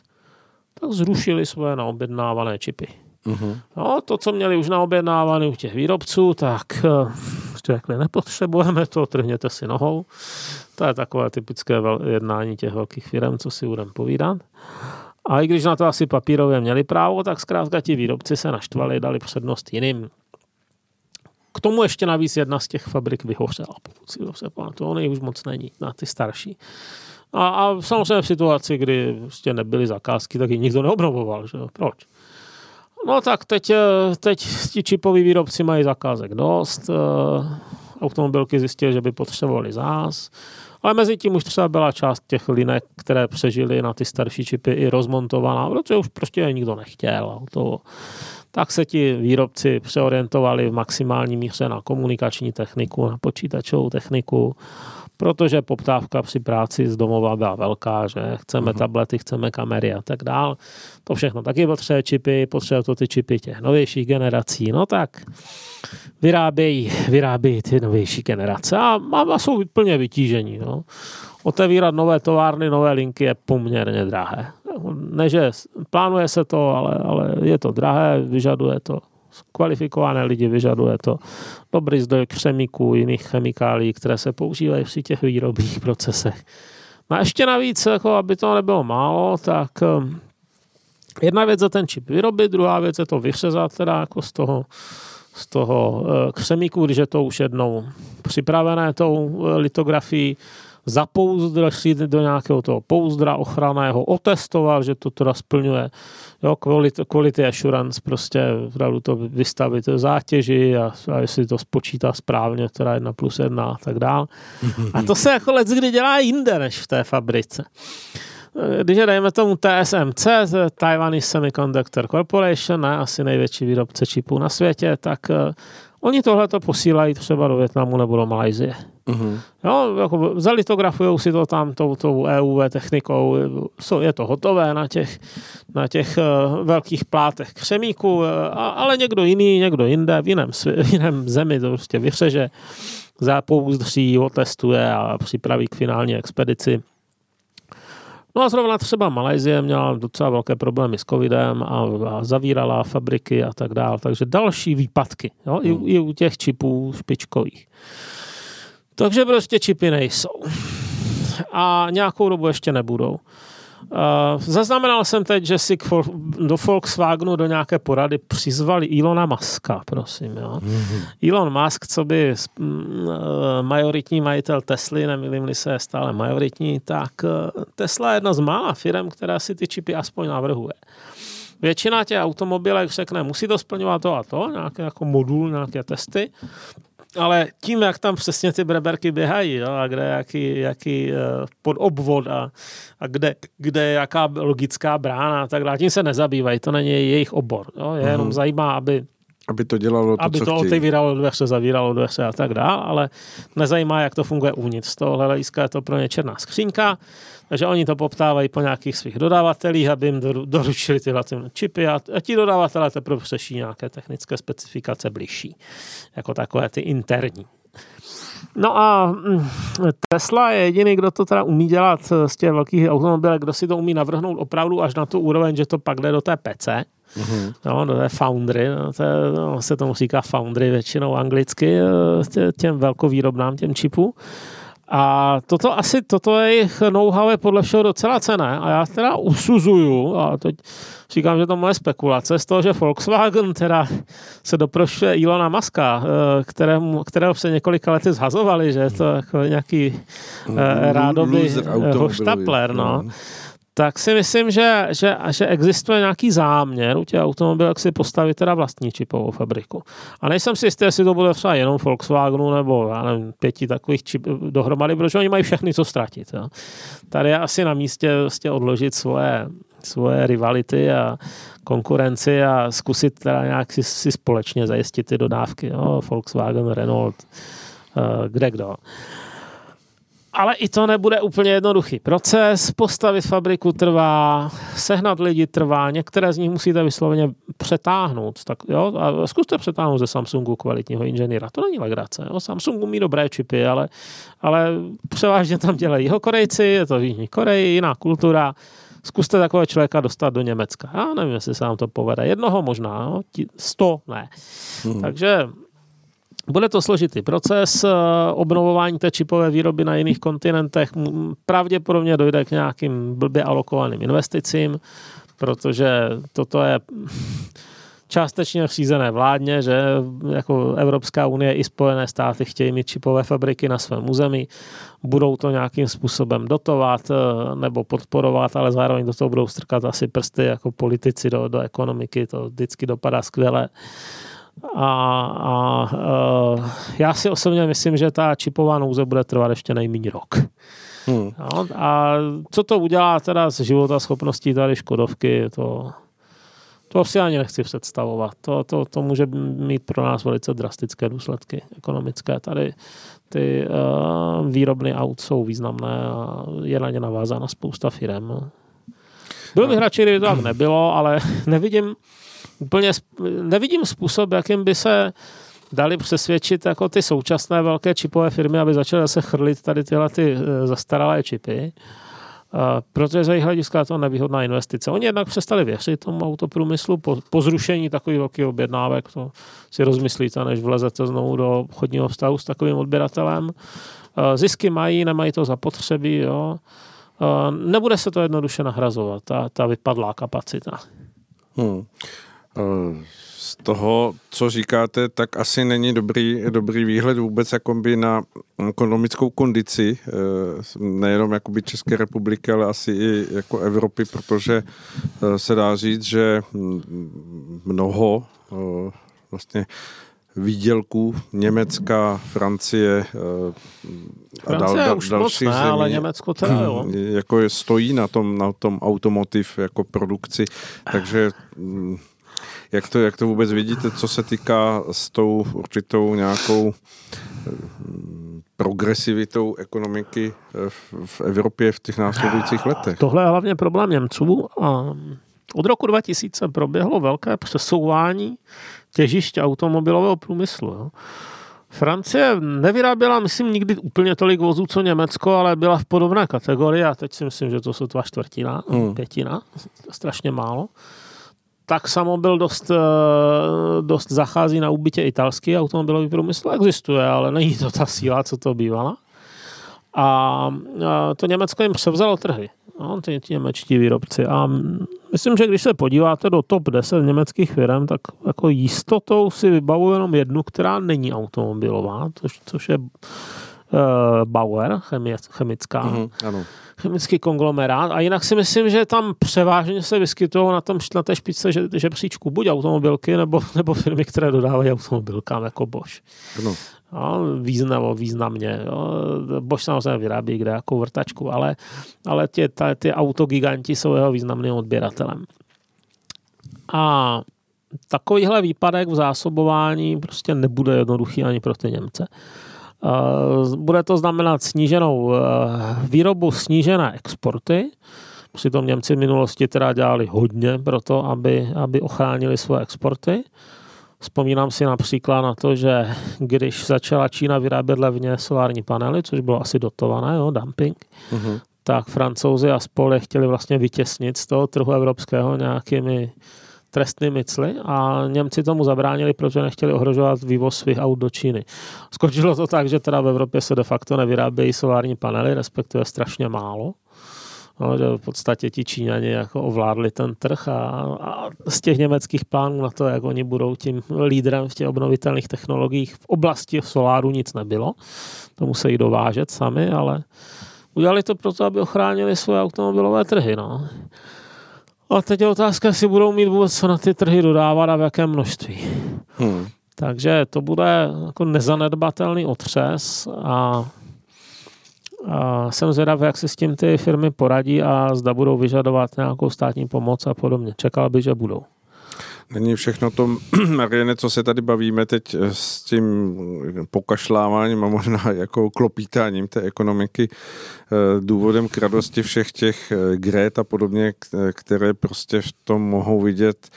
tak zrušili svoje naobjednávané čipy. Uh-huh. No, to, co měli už naobjednávané u těch výrobců, tak eh, řekli, nepotřebujeme to, trhněte si nohou. To je takové typické jednání těch velkých firm, co si budeme povídat. A i když na to asi papírově měli právo, tak zkrátka ti výrobci se naštvali, dali přednost jiným k tomu ještě navíc jedna z těch fabrik vyhořela, pokud si dobře pamatuju. Ono už moc není na ty starší. A, a samozřejmě v situaci, kdy prostě nebyly zakázky, tak ji nikdo neobnovoval. Že? Proč? No tak teď, teď ti čipoví výrobci mají zakázek dost. Eh, automobilky zjistili, že by potřebovali zás. Ale mezi tím už třeba byla část těch linek, které přežily na ty starší čipy i rozmontovaná, protože už prostě je nikdo nechtěl. To, tak se ti výrobci přeorientovali v maximální míře na komunikační techniku, na počítačovou techniku. Protože poptávka při práci z domova byla velká, že chceme uh-huh. tablety, chceme kamery a tak dál. To všechno taky potřebuje čipy, potřebuje to ty čipy těch novějších generací, no tak vyrábějí, vyrábějí ty novější generace a, a jsou plně vytížení. No. Otevírat nové továrny, nové linky je poměrně drahé. Ne, že plánuje se to, ale, ale je to drahé, vyžaduje to kvalifikované lidi, vyžaduje to dobrý zdroj křemíků, jiných chemikálií, které se používají při těch výrobních procesech. No a ještě navíc, jako aby to nebylo málo, tak um, jedna věc je ten čip vyrobit, druhá věc je to vyřezat teda jako z toho, z toho uh, křemíku, když je to už jednou připravené tou uh, litografií, zapouzdrat do nějakého toho pouzdra ochranného, otestovat, že to teda splňuje jo, quality, quality assurance, prostě opravdu to vystavit zátěži a, a jestli to spočítá správně, teda jedna plus jedna a tak dál. A to se jako let kdy dělá jinde než v té fabrice. Když dejme tomu TSMC, Taiwanese Semiconductor Corporation, ne, asi největší výrobce čipů na světě, tak oni tohle to posílají třeba do Větnamu nebo do Malajzie. Mm-hmm. Jo, jako zalitografují si to tam tou, tou EUV technikou, je to hotové na těch, na těch uh, velkých plátech křemíku, uh, ale někdo jiný, někdo jinde, v jiném, v jiném zemi to prostě vyřeže, zapouzdří, otestuje a připraví k finální expedici. No a zrovna třeba Malajzie měla docela velké problémy s covidem a, a zavírala fabriky a tak dále, takže další výpadky, jo, hmm. i, i u těch čipů špičkových. Takže prostě čipy nejsou. A nějakou dobu ještě nebudou. Uh, zaznamenal jsem teď, že si do Volkswagenu do nějaké porady přizvali Ilona Maska, prosím. Jo. Mm-hmm. Elon Musk, co by uh, majoritní majitel Tesly, nemilím se, je stále majoritní, tak uh, Tesla je jedna z mála firm, která si ty čipy aspoň navrhuje. Většina těch automobilek řekne, musí to splňovat to a to, nějaké jako modul, nějaké testy ale tím, jak tam přesně ty breberky běhají jo, a kde jaký, jaký uh, podobvod a, a kde, kde jaká logická brána a tak dále, tím se nezabývají, to není jejich obor. Jo, je jenom mhm. zajímá, aby aby to dělalo to, Aby co to chtějí. otevíralo dveře, zavíralo dveře a tak dále, ale nezajímá, jak to funguje uvnitř. Z toho hlediska je to pro ně černá skřínka, takže oni to poptávají po nějakých svých dodavatelích, aby jim doručili tyhle čipy a, a ti dodavatelé teprve řeší nějaké technické specifikace bližší, jako takové ty interní. No a mm, Tesla je jediný, kdo to teda umí dělat z těch velkých automobilů, kdo si to umí navrhnout opravdu až na tu úroveň, že to pak jde do té PC. Mm-hmm. No, to je foundry, no, to je, no, se tomu říká foundry většinou anglicky, eh, těm velkovýrobnám, těm čipů. A toto asi, toto je jejich know-how je podle všeho docela cené a já teda usuzuju, a teď říkám, že to moje spekulace, z toho, že Volkswagen teda se doprošuje Ilona Maska, eh, kterému, kterého se několika lety zhazovali, že je to jako nějaký eh, rádoby hoštapler, no. no tak si myslím, že, že, že existuje nějaký záměr u těch automobilů, jak si postavit teda vlastní čipovou fabriku. A nejsem si jistý, jestli to bude třeba jenom Volkswagenu nebo já nevím, pěti takových čip dohromady, protože oni mají všechny co ztratit. Jo. Tady je asi na místě vlastně odložit svoje, svoje rivality a konkurenci a zkusit teda nějak si, si společně zajistit ty dodávky. Jo. Volkswagen, Renault, uh, kde kdo. Ale i to nebude úplně jednoduchý proces. Postavit fabriku trvá, sehnat lidi trvá, některé z nich musíte vysloveně přetáhnout. Tak, jo? A zkuste přetáhnout ze Samsungu kvalitního inženýra. To není legrace. Jo? Samsung umí dobré čipy, ale, ale převážně tam dělají jeho Korejci, je to v Jižní Koreji, jiná kultura. Zkuste takového člověka dostat do Německa. Já nevím, jestli se vám to povede. Jednoho možná, jo? sto ne. Hmm. Takže bude to složitý proces eh, obnovování té čipové výroby na jiných kontinentech. Pravděpodobně dojde k nějakým blbě alokovaným investicím, protože toto je částečně řízené vládně, že jako Evropská unie i Spojené státy chtějí mít čipové fabriky na svém území, budou to nějakým způsobem dotovat eh, nebo podporovat, ale zároveň do toho budou strkat asi prsty jako politici do, do ekonomiky, to vždycky dopadá skvěle. A, a, a já si osobně myslím, že ta čipová nouze bude trvat ještě nejméně rok. Hmm. No, a co to udělá teda s života schopností tady Škodovky, to, To si ani nechci představovat. To, to, to může mít pro nás velice drastické důsledky ekonomické. Tady ty uh, výrobny aut jsou významné a je na ně navázána spousta firm. Byl bych radši, kdyby to tak nebylo, ale nevidím úplně, nevidím způsob, jakým by se dali přesvědčit jako ty současné velké čipové firmy, aby začaly zase chrlit tady tyhle ty eh, zastaralé čipy. protože za jejich hlediska to nevýhodná investice. Oni jednak přestali věřit tomu autoprůmyslu po, po zrušení takových velkých objednávek. To si rozmyslíte, než vlezete znovu do obchodního vztahu s takovým odběratelem. Zisky mají, nemají to zapotřebí. Jo. Nebude se to jednoduše nahrazovat, ta, ta vypadlá kapacita. Hmm z toho, co říkáte, tak asi není dobrý, dobrý výhled vůbec jakoby na ekonomickou kondici, eh, nejenom jakoby České republiky, ale asi i jako Evropy, protože eh, se dá říct, že mnoho eh, vlastně výdělků Německa, Francie a dal, dal, už dalších moc ne, zemí, ale Německo teda jo. Jako stojí na tom, na tom automotiv jako produkci, takže mm, jak to, jak to vůbec vidíte, co se týká s tou určitou nějakou eh, progresivitou ekonomiky eh, v Evropě v těch následujících letech? Tohle je hlavně problém Němců. A od roku 2000 proběhlo velké přesouvání těžiště automobilového průmyslu. Jo. Francie nevyráběla, myslím, nikdy úplně tolik vozů, co Německo, ale byla v podobné kategorii a teď si myslím, že to jsou dva čtvrtina, hmm. pětina, strašně málo tak samo byl dost, eh, dost zachází na úbytě italský automobilový průmysl. Existuje, ale není to ta síla, co to bývala. A to Německo jim převzalo trhy. No, ty, ty němečtí výrobci. A myslím, že když se podíváte do top 10 německých firm, tak jako jistotou si vybavuju jenom jednu, která není automobilová, což, což je uh, Bauer, chemická. Mm-hmm, ano chemický konglomerát. A jinak si myslím, že tam převážně se vyskytují na, tom, na té špičce že, že příčku buď automobilky, nebo, nebo firmy, které dodávají automobilkám, jako Bosch. No. No, významo, významně. Jo. Bosch samozřejmě vyrábí kde jako vrtačku, ale, ale tě, ta, ty autogiganti jsou jeho významným odběratelem. A takovýhle výpadek v zásobování prostě nebude jednoduchý ani pro ty Němce. Bude to znamenat sníženou eh, výrobu, snížené exporty. Přitom Němci v minulosti teda dělali hodně pro to, aby, aby ochránili své exporty. Vzpomínám si například na to, že když začala Čína vyrábět levně solární panely, což bylo asi dotované, jo, dumping, uh-huh. tak francouzi a spole chtěli vlastně vytěsnit z toho trhu evropského nějakými trestný mycly a Němci tomu zabránili, protože nechtěli ohrožovat vývoz svých aut do Číny. Skočilo to tak, že teda v Evropě se de facto nevyrábějí solární panely, respektive strašně málo. No, že v podstatě ti Číňani jako ovládli ten trh a, a z těch německých plánů na to, jak oni budou tím lídrem v těch obnovitelných technologiích v oblasti soláru nic nebylo. To musí dovážet sami, ale udělali to proto, aby ochránili svoje automobilové trhy. No. A teď je otázka, jestli budou mít vůbec co na ty trhy dodávat a v jakém množství. Hmm. Takže to bude jako nezanedbatelný otřes a, a jsem zvědav, jak se s tím ty firmy poradí a zda budou vyžadovat nějakou státní pomoc a podobně. Čekal by, že budou. Není všechno to, Mariane, co se tady bavíme teď eh, s tím pokašláváním a možná jako klopítáním té ekonomiky eh, důvodem k radosti všech těch eh, grét a podobně, které prostě v tom mohou vidět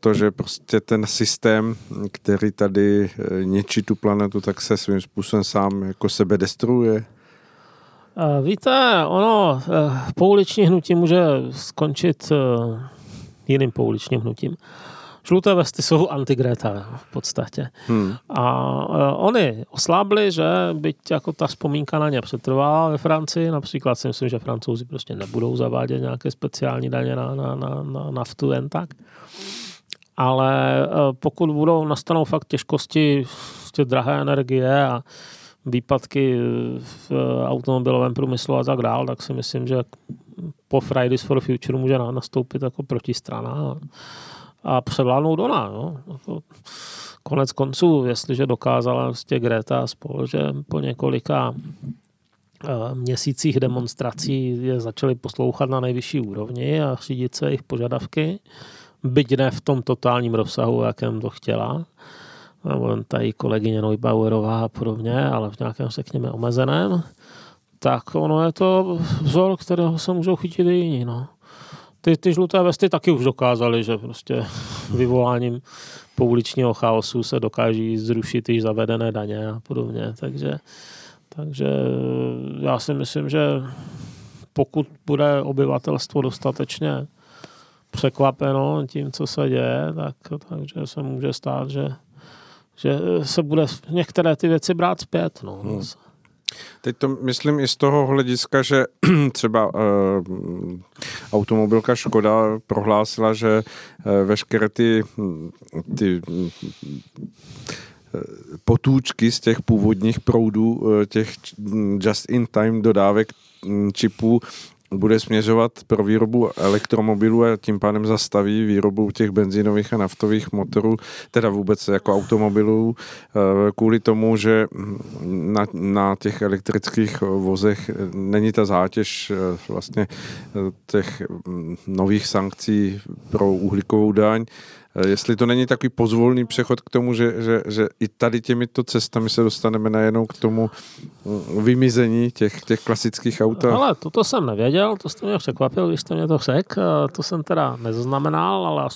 to, že prostě ten systém, který tady ničí tu planetu, tak se svým způsobem sám jako sebe destruuje. Víte, ono, pouliční hnutí může skončit jiným pouličním hnutím. Žluté vesty jsou antigreta v podstatě. Hmm. A uh, oni oslábli, že byť jako ta vzpomínka na ně přetrvá ve Francii, například si myslím, že francouzi prostě nebudou zavádět nějaké speciální daně na, na, na, na naftu jen tak. Ale uh, pokud budou nastanou fakt těžkosti, prostě drahé energie a výpadky v automobilovém průmyslu a tak dál, tak si myslím, že po Fridays for Future může nastoupit jako protistrana a převládnout ona. No. Jako konec konců, jestliže dokázala vlastně Greta spolu, že po několika eh, měsících demonstrací je začali poslouchat na nejvyšší úrovni a řídit se jejich požadavky byť ne v tom totálním rozsahu, jakém to chtěla, nebo tady kolegyně Neubauerová a podobně, ale v nějakém, řekněme, omezeném, tak ono je to vzor, kterého se můžou chytit i jiní. No. Ty, ty žluté vesty taky už dokázali, že prostě vyvoláním pouličního chaosu se dokáží zrušit již zavedené daně a podobně. Takže, takže já si myslím, že pokud bude obyvatelstvo dostatečně překvapeno tím, co se děje, tak, takže se může stát, že, že se bude některé ty věci brát zpět. No. Hmm. Teď to myslím i z toho hlediska, že třeba uh, automobilka Škoda prohlásila, že uh, veškeré ty, ty uh, potůčky z těch původních proudů, těch just-in-time dodávek čipů bude směřovat pro výrobu elektromobilů a tím pádem zastaví výrobu těch benzínových a naftových motorů, teda vůbec jako automobilů, eh, kvůli tomu, že na, na těch elektrických vozech není ta zátěž eh, vlastně eh, těch mm, nových sankcí pro uhlíkovou daň, jestli to není takový pozvolný přechod k tomu, že, že, že i tady těmito cestami se dostaneme najednou k tomu mm, vymizení těch, těch klasických aut. Ale toto jsem nevěděl, to jste mě překvapil, když jste mě to řekl. Eh, to jsem teda nezaznamenal, ale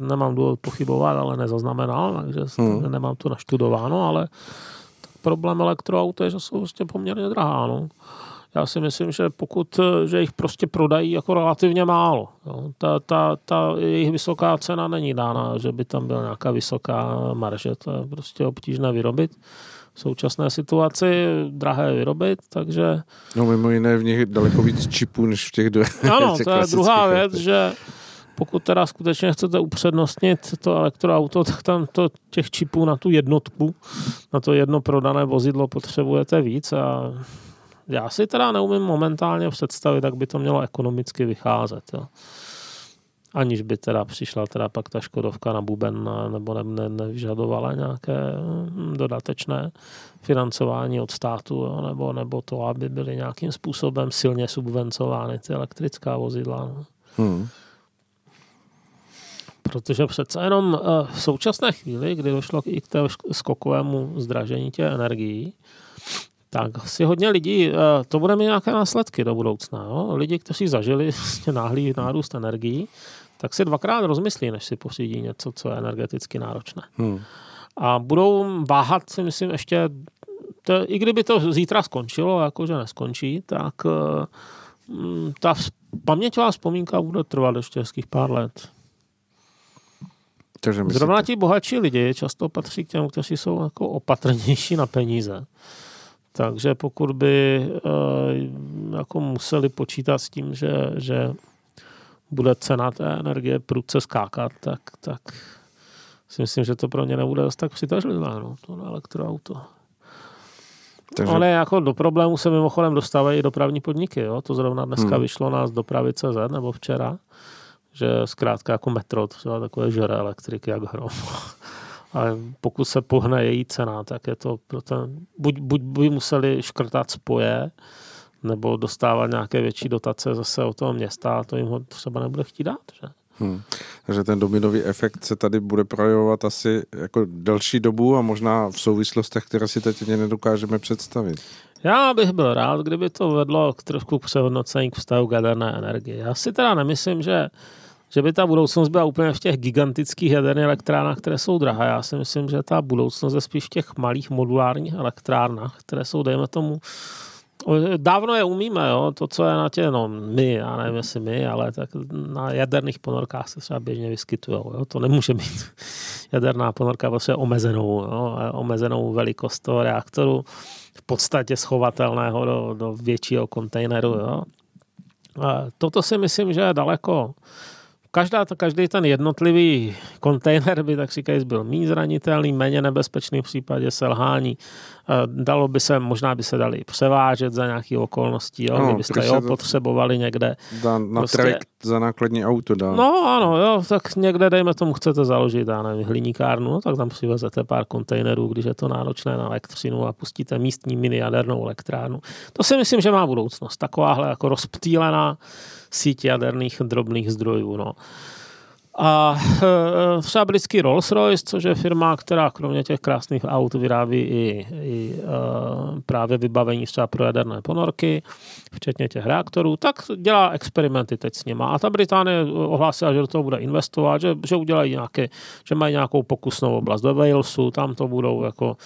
nemám důvod pochybovat, ale nezaznamenal, takže hmm. nemám to naštudováno, ale problém elektroaut je, že jsou prostě poměrně drahá. No já si myslím, že pokud, že jich prostě prodají jako relativně málo. Jo. Ta, ta, ta jejich vysoká cena není dána, že by tam byla nějaká vysoká marže. To je prostě obtížné vyrobit v současné situaci drahé vyrobit, takže... No mimo jiné v nich daleko víc čipů, než v těch do... Ano, těch to je druhá věc, že pokud teda skutečně chcete upřednostnit to elektroauto, tak tam to těch čipů na tu jednotku, na to jedno prodané vozidlo potřebujete víc a já si teda neumím momentálně představit, jak by to mělo ekonomicky vycházet. Jo. Aniž by teda přišla teda pak ta Škodovka na buben nebo ne, ne, nevyžadovala nějaké hm, dodatečné financování od státu, jo, nebo, nebo to, aby byly nějakým způsobem silně subvencovány ty elektrická vozidla. No. Hmm. Protože přece jenom eh, v současné chvíli, kdy došlo i k té skokovému zdražení těch energií, tak si hodně lidí, eh, to bude mít nějaké následky do budoucna. Jo? Lidi, kteří zažili vlastně náhlý nárůst energií, tak si dvakrát rozmyslí, než si pořídí něco, co je energeticky náročné. Hmm. A budou váhat si myslím ještě, to, i kdyby to zítra skončilo, jakože neskončí, tak eh, mm, ta paměťová vzpomínka bude trvat ještě hezkých pár let. Zrovna ti bohatší lidi často patří k těm, kteří jsou jako opatrnější na peníze. Takže pokud by uh, jako museli počítat s tím, že, že bude cena té energie prudce skákat, tak, tak si myslím, že to pro ně nebude dost tak přitažlivé, no, to elektroauto. Takže... Ale jako do problému se mimochodem dostávají i dopravní podniky. Jo? To zrovna dneska hmm. vyšlo nás dopravy CZ nebo včera, že zkrátka jako metro, třeba takové žere elektriky jak hrom ale pokud se pohne její cena, tak je to pro ten, buď, buď by museli škrtat spoje, nebo dostávat nějaké větší dotace zase od toho města a to jim ho třeba nebude chtít dát. Že? Hmm. Takže ten dominový efekt se tady bude projevovat asi jako delší dobu a možná v souvislostech, které si teď nedokážeme představit. Já bych byl rád, kdyby to vedlo k trošku přehodnocení k vztahu k jaderné energii. Já si teda nemyslím, že že by ta budoucnost byla úplně v těch gigantických jaderných elektrárnách, které jsou drahé. Já si myslím, že ta budoucnost je spíš v těch malých modulárních elektrárnách, které jsou, dejme tomu, Dávno je umíme, jo? to, co je na tě, no my, já nevím, jestli my, ale tak na jaderných ponorkách se třeba běžně vyskytují. To nemůže být jaderná ponorka prostě omezenou, jo? omezenou velikost toho reaktoru, v podstatě schovatelného do, do většího kontejneru. Jo? Toto si myslím, že je daleko každá, každý ten jednotlivý kontejner by tak říkajíc byl méně zranitelný, méně nebezpečný v případě selhání. Eh, dalo by se, možná by se dali převážet za nějaké okolností, jo, no, kdybyste jo, potřebovali někde. Dá na prostě, trajekt za nákladní auto dá. No ano, jo, tak někde, dejme tomu, chcete založit, já nevím, hliníkárnu, no, tak tam přivezete pár kontejnerů, když je to náročné na elektřinu a pustíte místní mini jadernou elektrárnu. To si myslím, že má budoucnost. Takováhle jako rozptýlená síť jaderných drobných zdrojů. No. A e, třeba britský Rolls-Royce, což je firma, která kromě těch krásných aut vyrábí i, i e, právě vybavení třeba pro jaderné ponorky, včetně těch reaktorů, tak dělá experimenty teď s nima. A ta Británie ohlásila, že do toho bude investovat, že, že udělají nějaké, že mají nějakou pokusnou oblast ve Walesu, tam to budou jako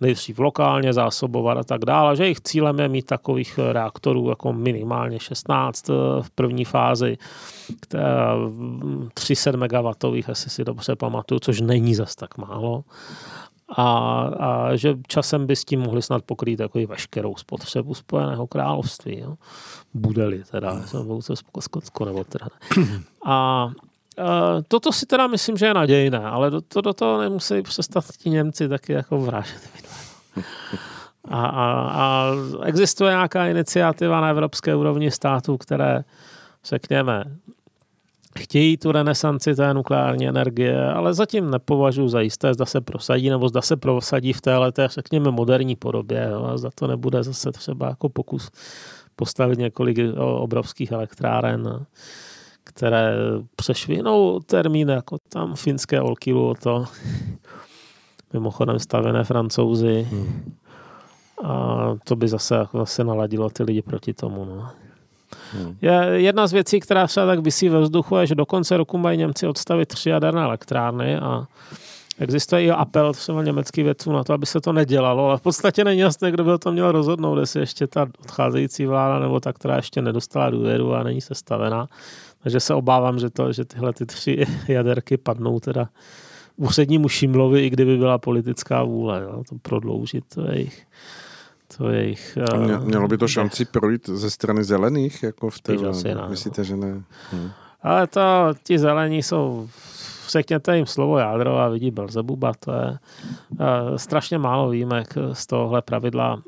nejdřív lokálně zásobovat a tak dále, že jejich cílem je mít takových reaktorů jako minimálně 16 e, v první fázi, 300 MW, jestli si dobře pamatuju, což není zas tak málo. A, a že časem by s tím mohli snad pokrýt jako veškerou spotřebu Spojeného království. Jo. Bude-li teda, se Skotsko nebo teda. A Uh, toto si teda myslím, že je nadějné, ale do, to, do toho nemusí přestat ti Němci taky jako vražet. A, a, a existuje nějaká iniciativa na evropské úrovni států, které, řekněme, chtějí tu renesanci té nukleární energie, ale zatím nepovažuji za jisté, zda se prosadí, nebo zda se prosadí v té té, řekněme, moderní podobě. Jo, a zda to nebude zase třeba jako pokus postavit několik obrovských elektráren, které přešvinou termín, jako tam finské Olkilu, to mimochodem stavěné francouzi. Hmm. A to by zase, zase naladilo ty lidi proti tomu. No. Hmm. Je jedna z věcí, která třeba tak vysí ve vzduchu, je, že do konce roku mají Němci odstavit tři jaderné elektrárny a Existuje i apel třeba německých vědců na to, aby se to nedělalo, ale v podstatě není jasné, kdo by to měl rozhodnout, jestli ještě ta odcházející vláda nebo ta, která ještě nedostala důvěru a není sestavená. Takže se obávám, že, to, že tyhle ty tři jaderky padnou teda úřednímu Šimlovi, i kdyby byla politická vůle jo, to prodloužit to jejich to je jich... Mě, mělo by to šanci projít ze strany zelených, jako v té vládě? Myslíte, že ne? Hm. Ale to, ti zelení jsou, řekněte jim slovo jádro a vidí Belzebuba, to je uh, strašně málo výjimek z tohohle pravidla.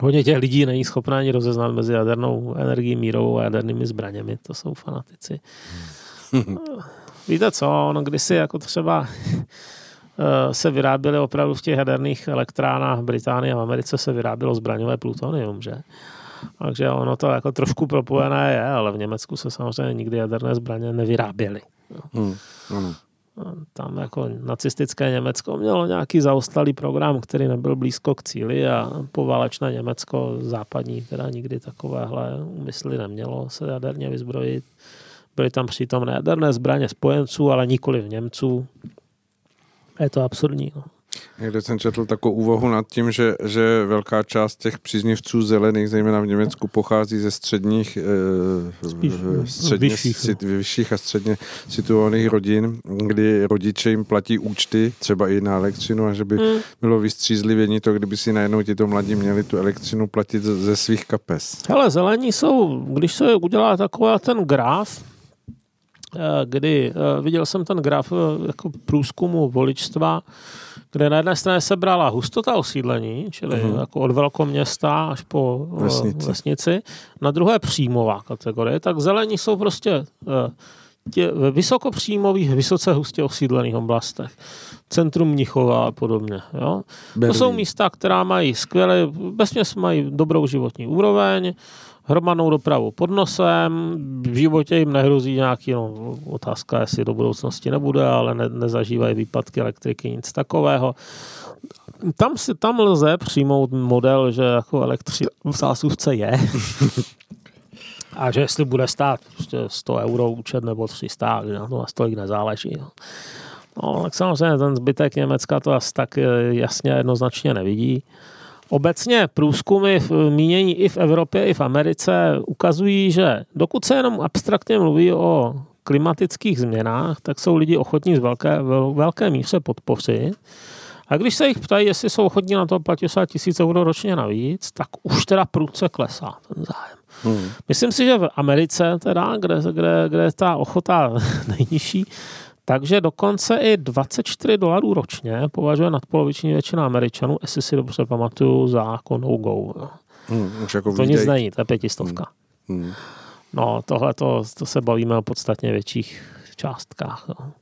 Hodně těch lidí není schopná ani rozeznat mezi jadernou energií, mírovou a jadernými zbraněmi. To jsou fanatici. Víte co, ono kdysi jako třeba Eh, se vyráběly opravdu v těch jaderných elektrárnách v Británii a v Americe se vyrábělo zbraňové plutonium, že? Takže ono to jako trošku propojené je, ale v Německu se samozřejmě nikdy jaderné zbraně nevyráběly. Hmm, ano. Tam jako nacistické Německo mělo nějaký zaostalý program, který nebyl blízko k cíli a poválečné Německo západní teda nikdy takovéhle úmysly nemělo se jaderně vyzbrojit. Byly tam přítomné jaderné zbraně spojenců, ale nikoli v Němců. A je to absurdní. No. Někde jsem četl takovou úvahu nad tím, že, že velká část těch příznivců zelených, zejména v Německu, pochází ze středních, eh, Spíš, středně, vyšších, sit, vyšších a středně situovaných rodin, kdy rodiče jim platí účty, třeba i na elektřinu, a že by hmm. bylo vystřízlivění to, kdyby si najednou tito mladí měli tu elektřinu platit ze svých kapes. Ale zelení jsou, když se udělá taková ten graf, kdy eh, viděl jsem ten graf eh, jako průzkumu voličstva, kde na jedné straně se brala hustota osídlení, čili uh-huh. jako od velkoměsta až po vesnici. vesnici, na druhé příjmová kategorie, tak zelení jsou prostě tě, ve vysokopříjmových, vysoce hustě osídlených oblastech. Centrum Mnichova a podobně. Jo? To jsou místa, která mají skvělé, bezměs mají dobrou životní úroveň, hromadnou dopravu pod nosem, v životě jim nehrozí nějaký, no, otázka, jestli do budoucnosti nebude, ale ne, nezažívají výpadky elektriky, nic takového. Tam, si, tam lze přijmout model, že jako elektřina v zásuvce je. A že jestli bude stát prostě 100 euro účet nebo 300, na to tolik nezáleží. No. no, tak samozřejmě ten zbytek Německa to asi tak jasně jednoznačně nevidí. Obecně průzkumy v mínění i v Evropě, i v Americe ukazují, že dokud se jenom abstraktně mluví o klimatických změnách, tak jsou lidi ochotní z velké, velké míře podpořit. A když se jich ptají, jestli jsou ochotní na to platit 10 tisíc euro ročně navíc, tak už teda prudce klesá ten zájem. Hmm. Myslím si, že v Americe, teda, kde, kde, kde ta ochota nejnižší, takže dokonce i 24 dolarů ročně považuje nadpoloviční většina Američanů, jestli si dobře pamatuju, za jako no-go. Hmm, už jako to nic není, to je pětistovka. Hmm. Hmm. No, tohle to, to se bavíme o podstatně větších částkách. No.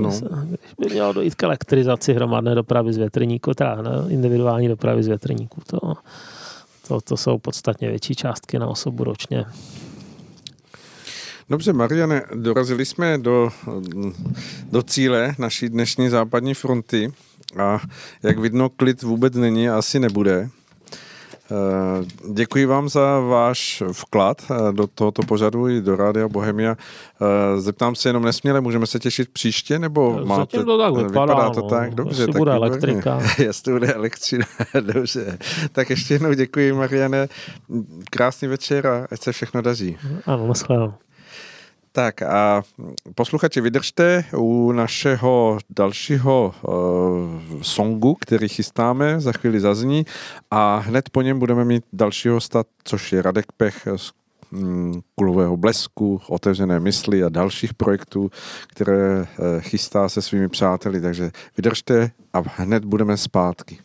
No. Když by mělo dojít k elektrizaci hromadné dopravy z větrníku, teda ne, individuální dopravy z větrníku, to, to, to jsou podstatně větší částky na osobu ročně. Dobře, Mariane, dorazili jsme do, do cíle naší dnešní západní fronty a jak vidno, klid vůbec není a asi nebude. Eh, děkuji vám za váš vklad eh, do tohoto pořadu i do Rádia Bohemia. Eh, zeptám se jenom nesměle, můžeme se těšit příště, nebo Zatím máte... to tak vypadá, vypadá to no. tak? Dobře, Jestli tak bude výborně. elektrika. Jestli bude elektřina, dobře. Tak ještě jednou děkuji, Mariane. Krásný večer a ať se všechno daří. Ano, nashledanou. Tak a posluchači, vydržte u našeho dalšího uh, songu, který chystáme, za chvíli zazní a hned po něm budeme mít dalšího hosta, což je Radek Pech z mm, Kulového blesku, Otevřené mysli a dalších projektů, které uh, chystá se svými přáteli, takže vydržte a hned budeme zpátky.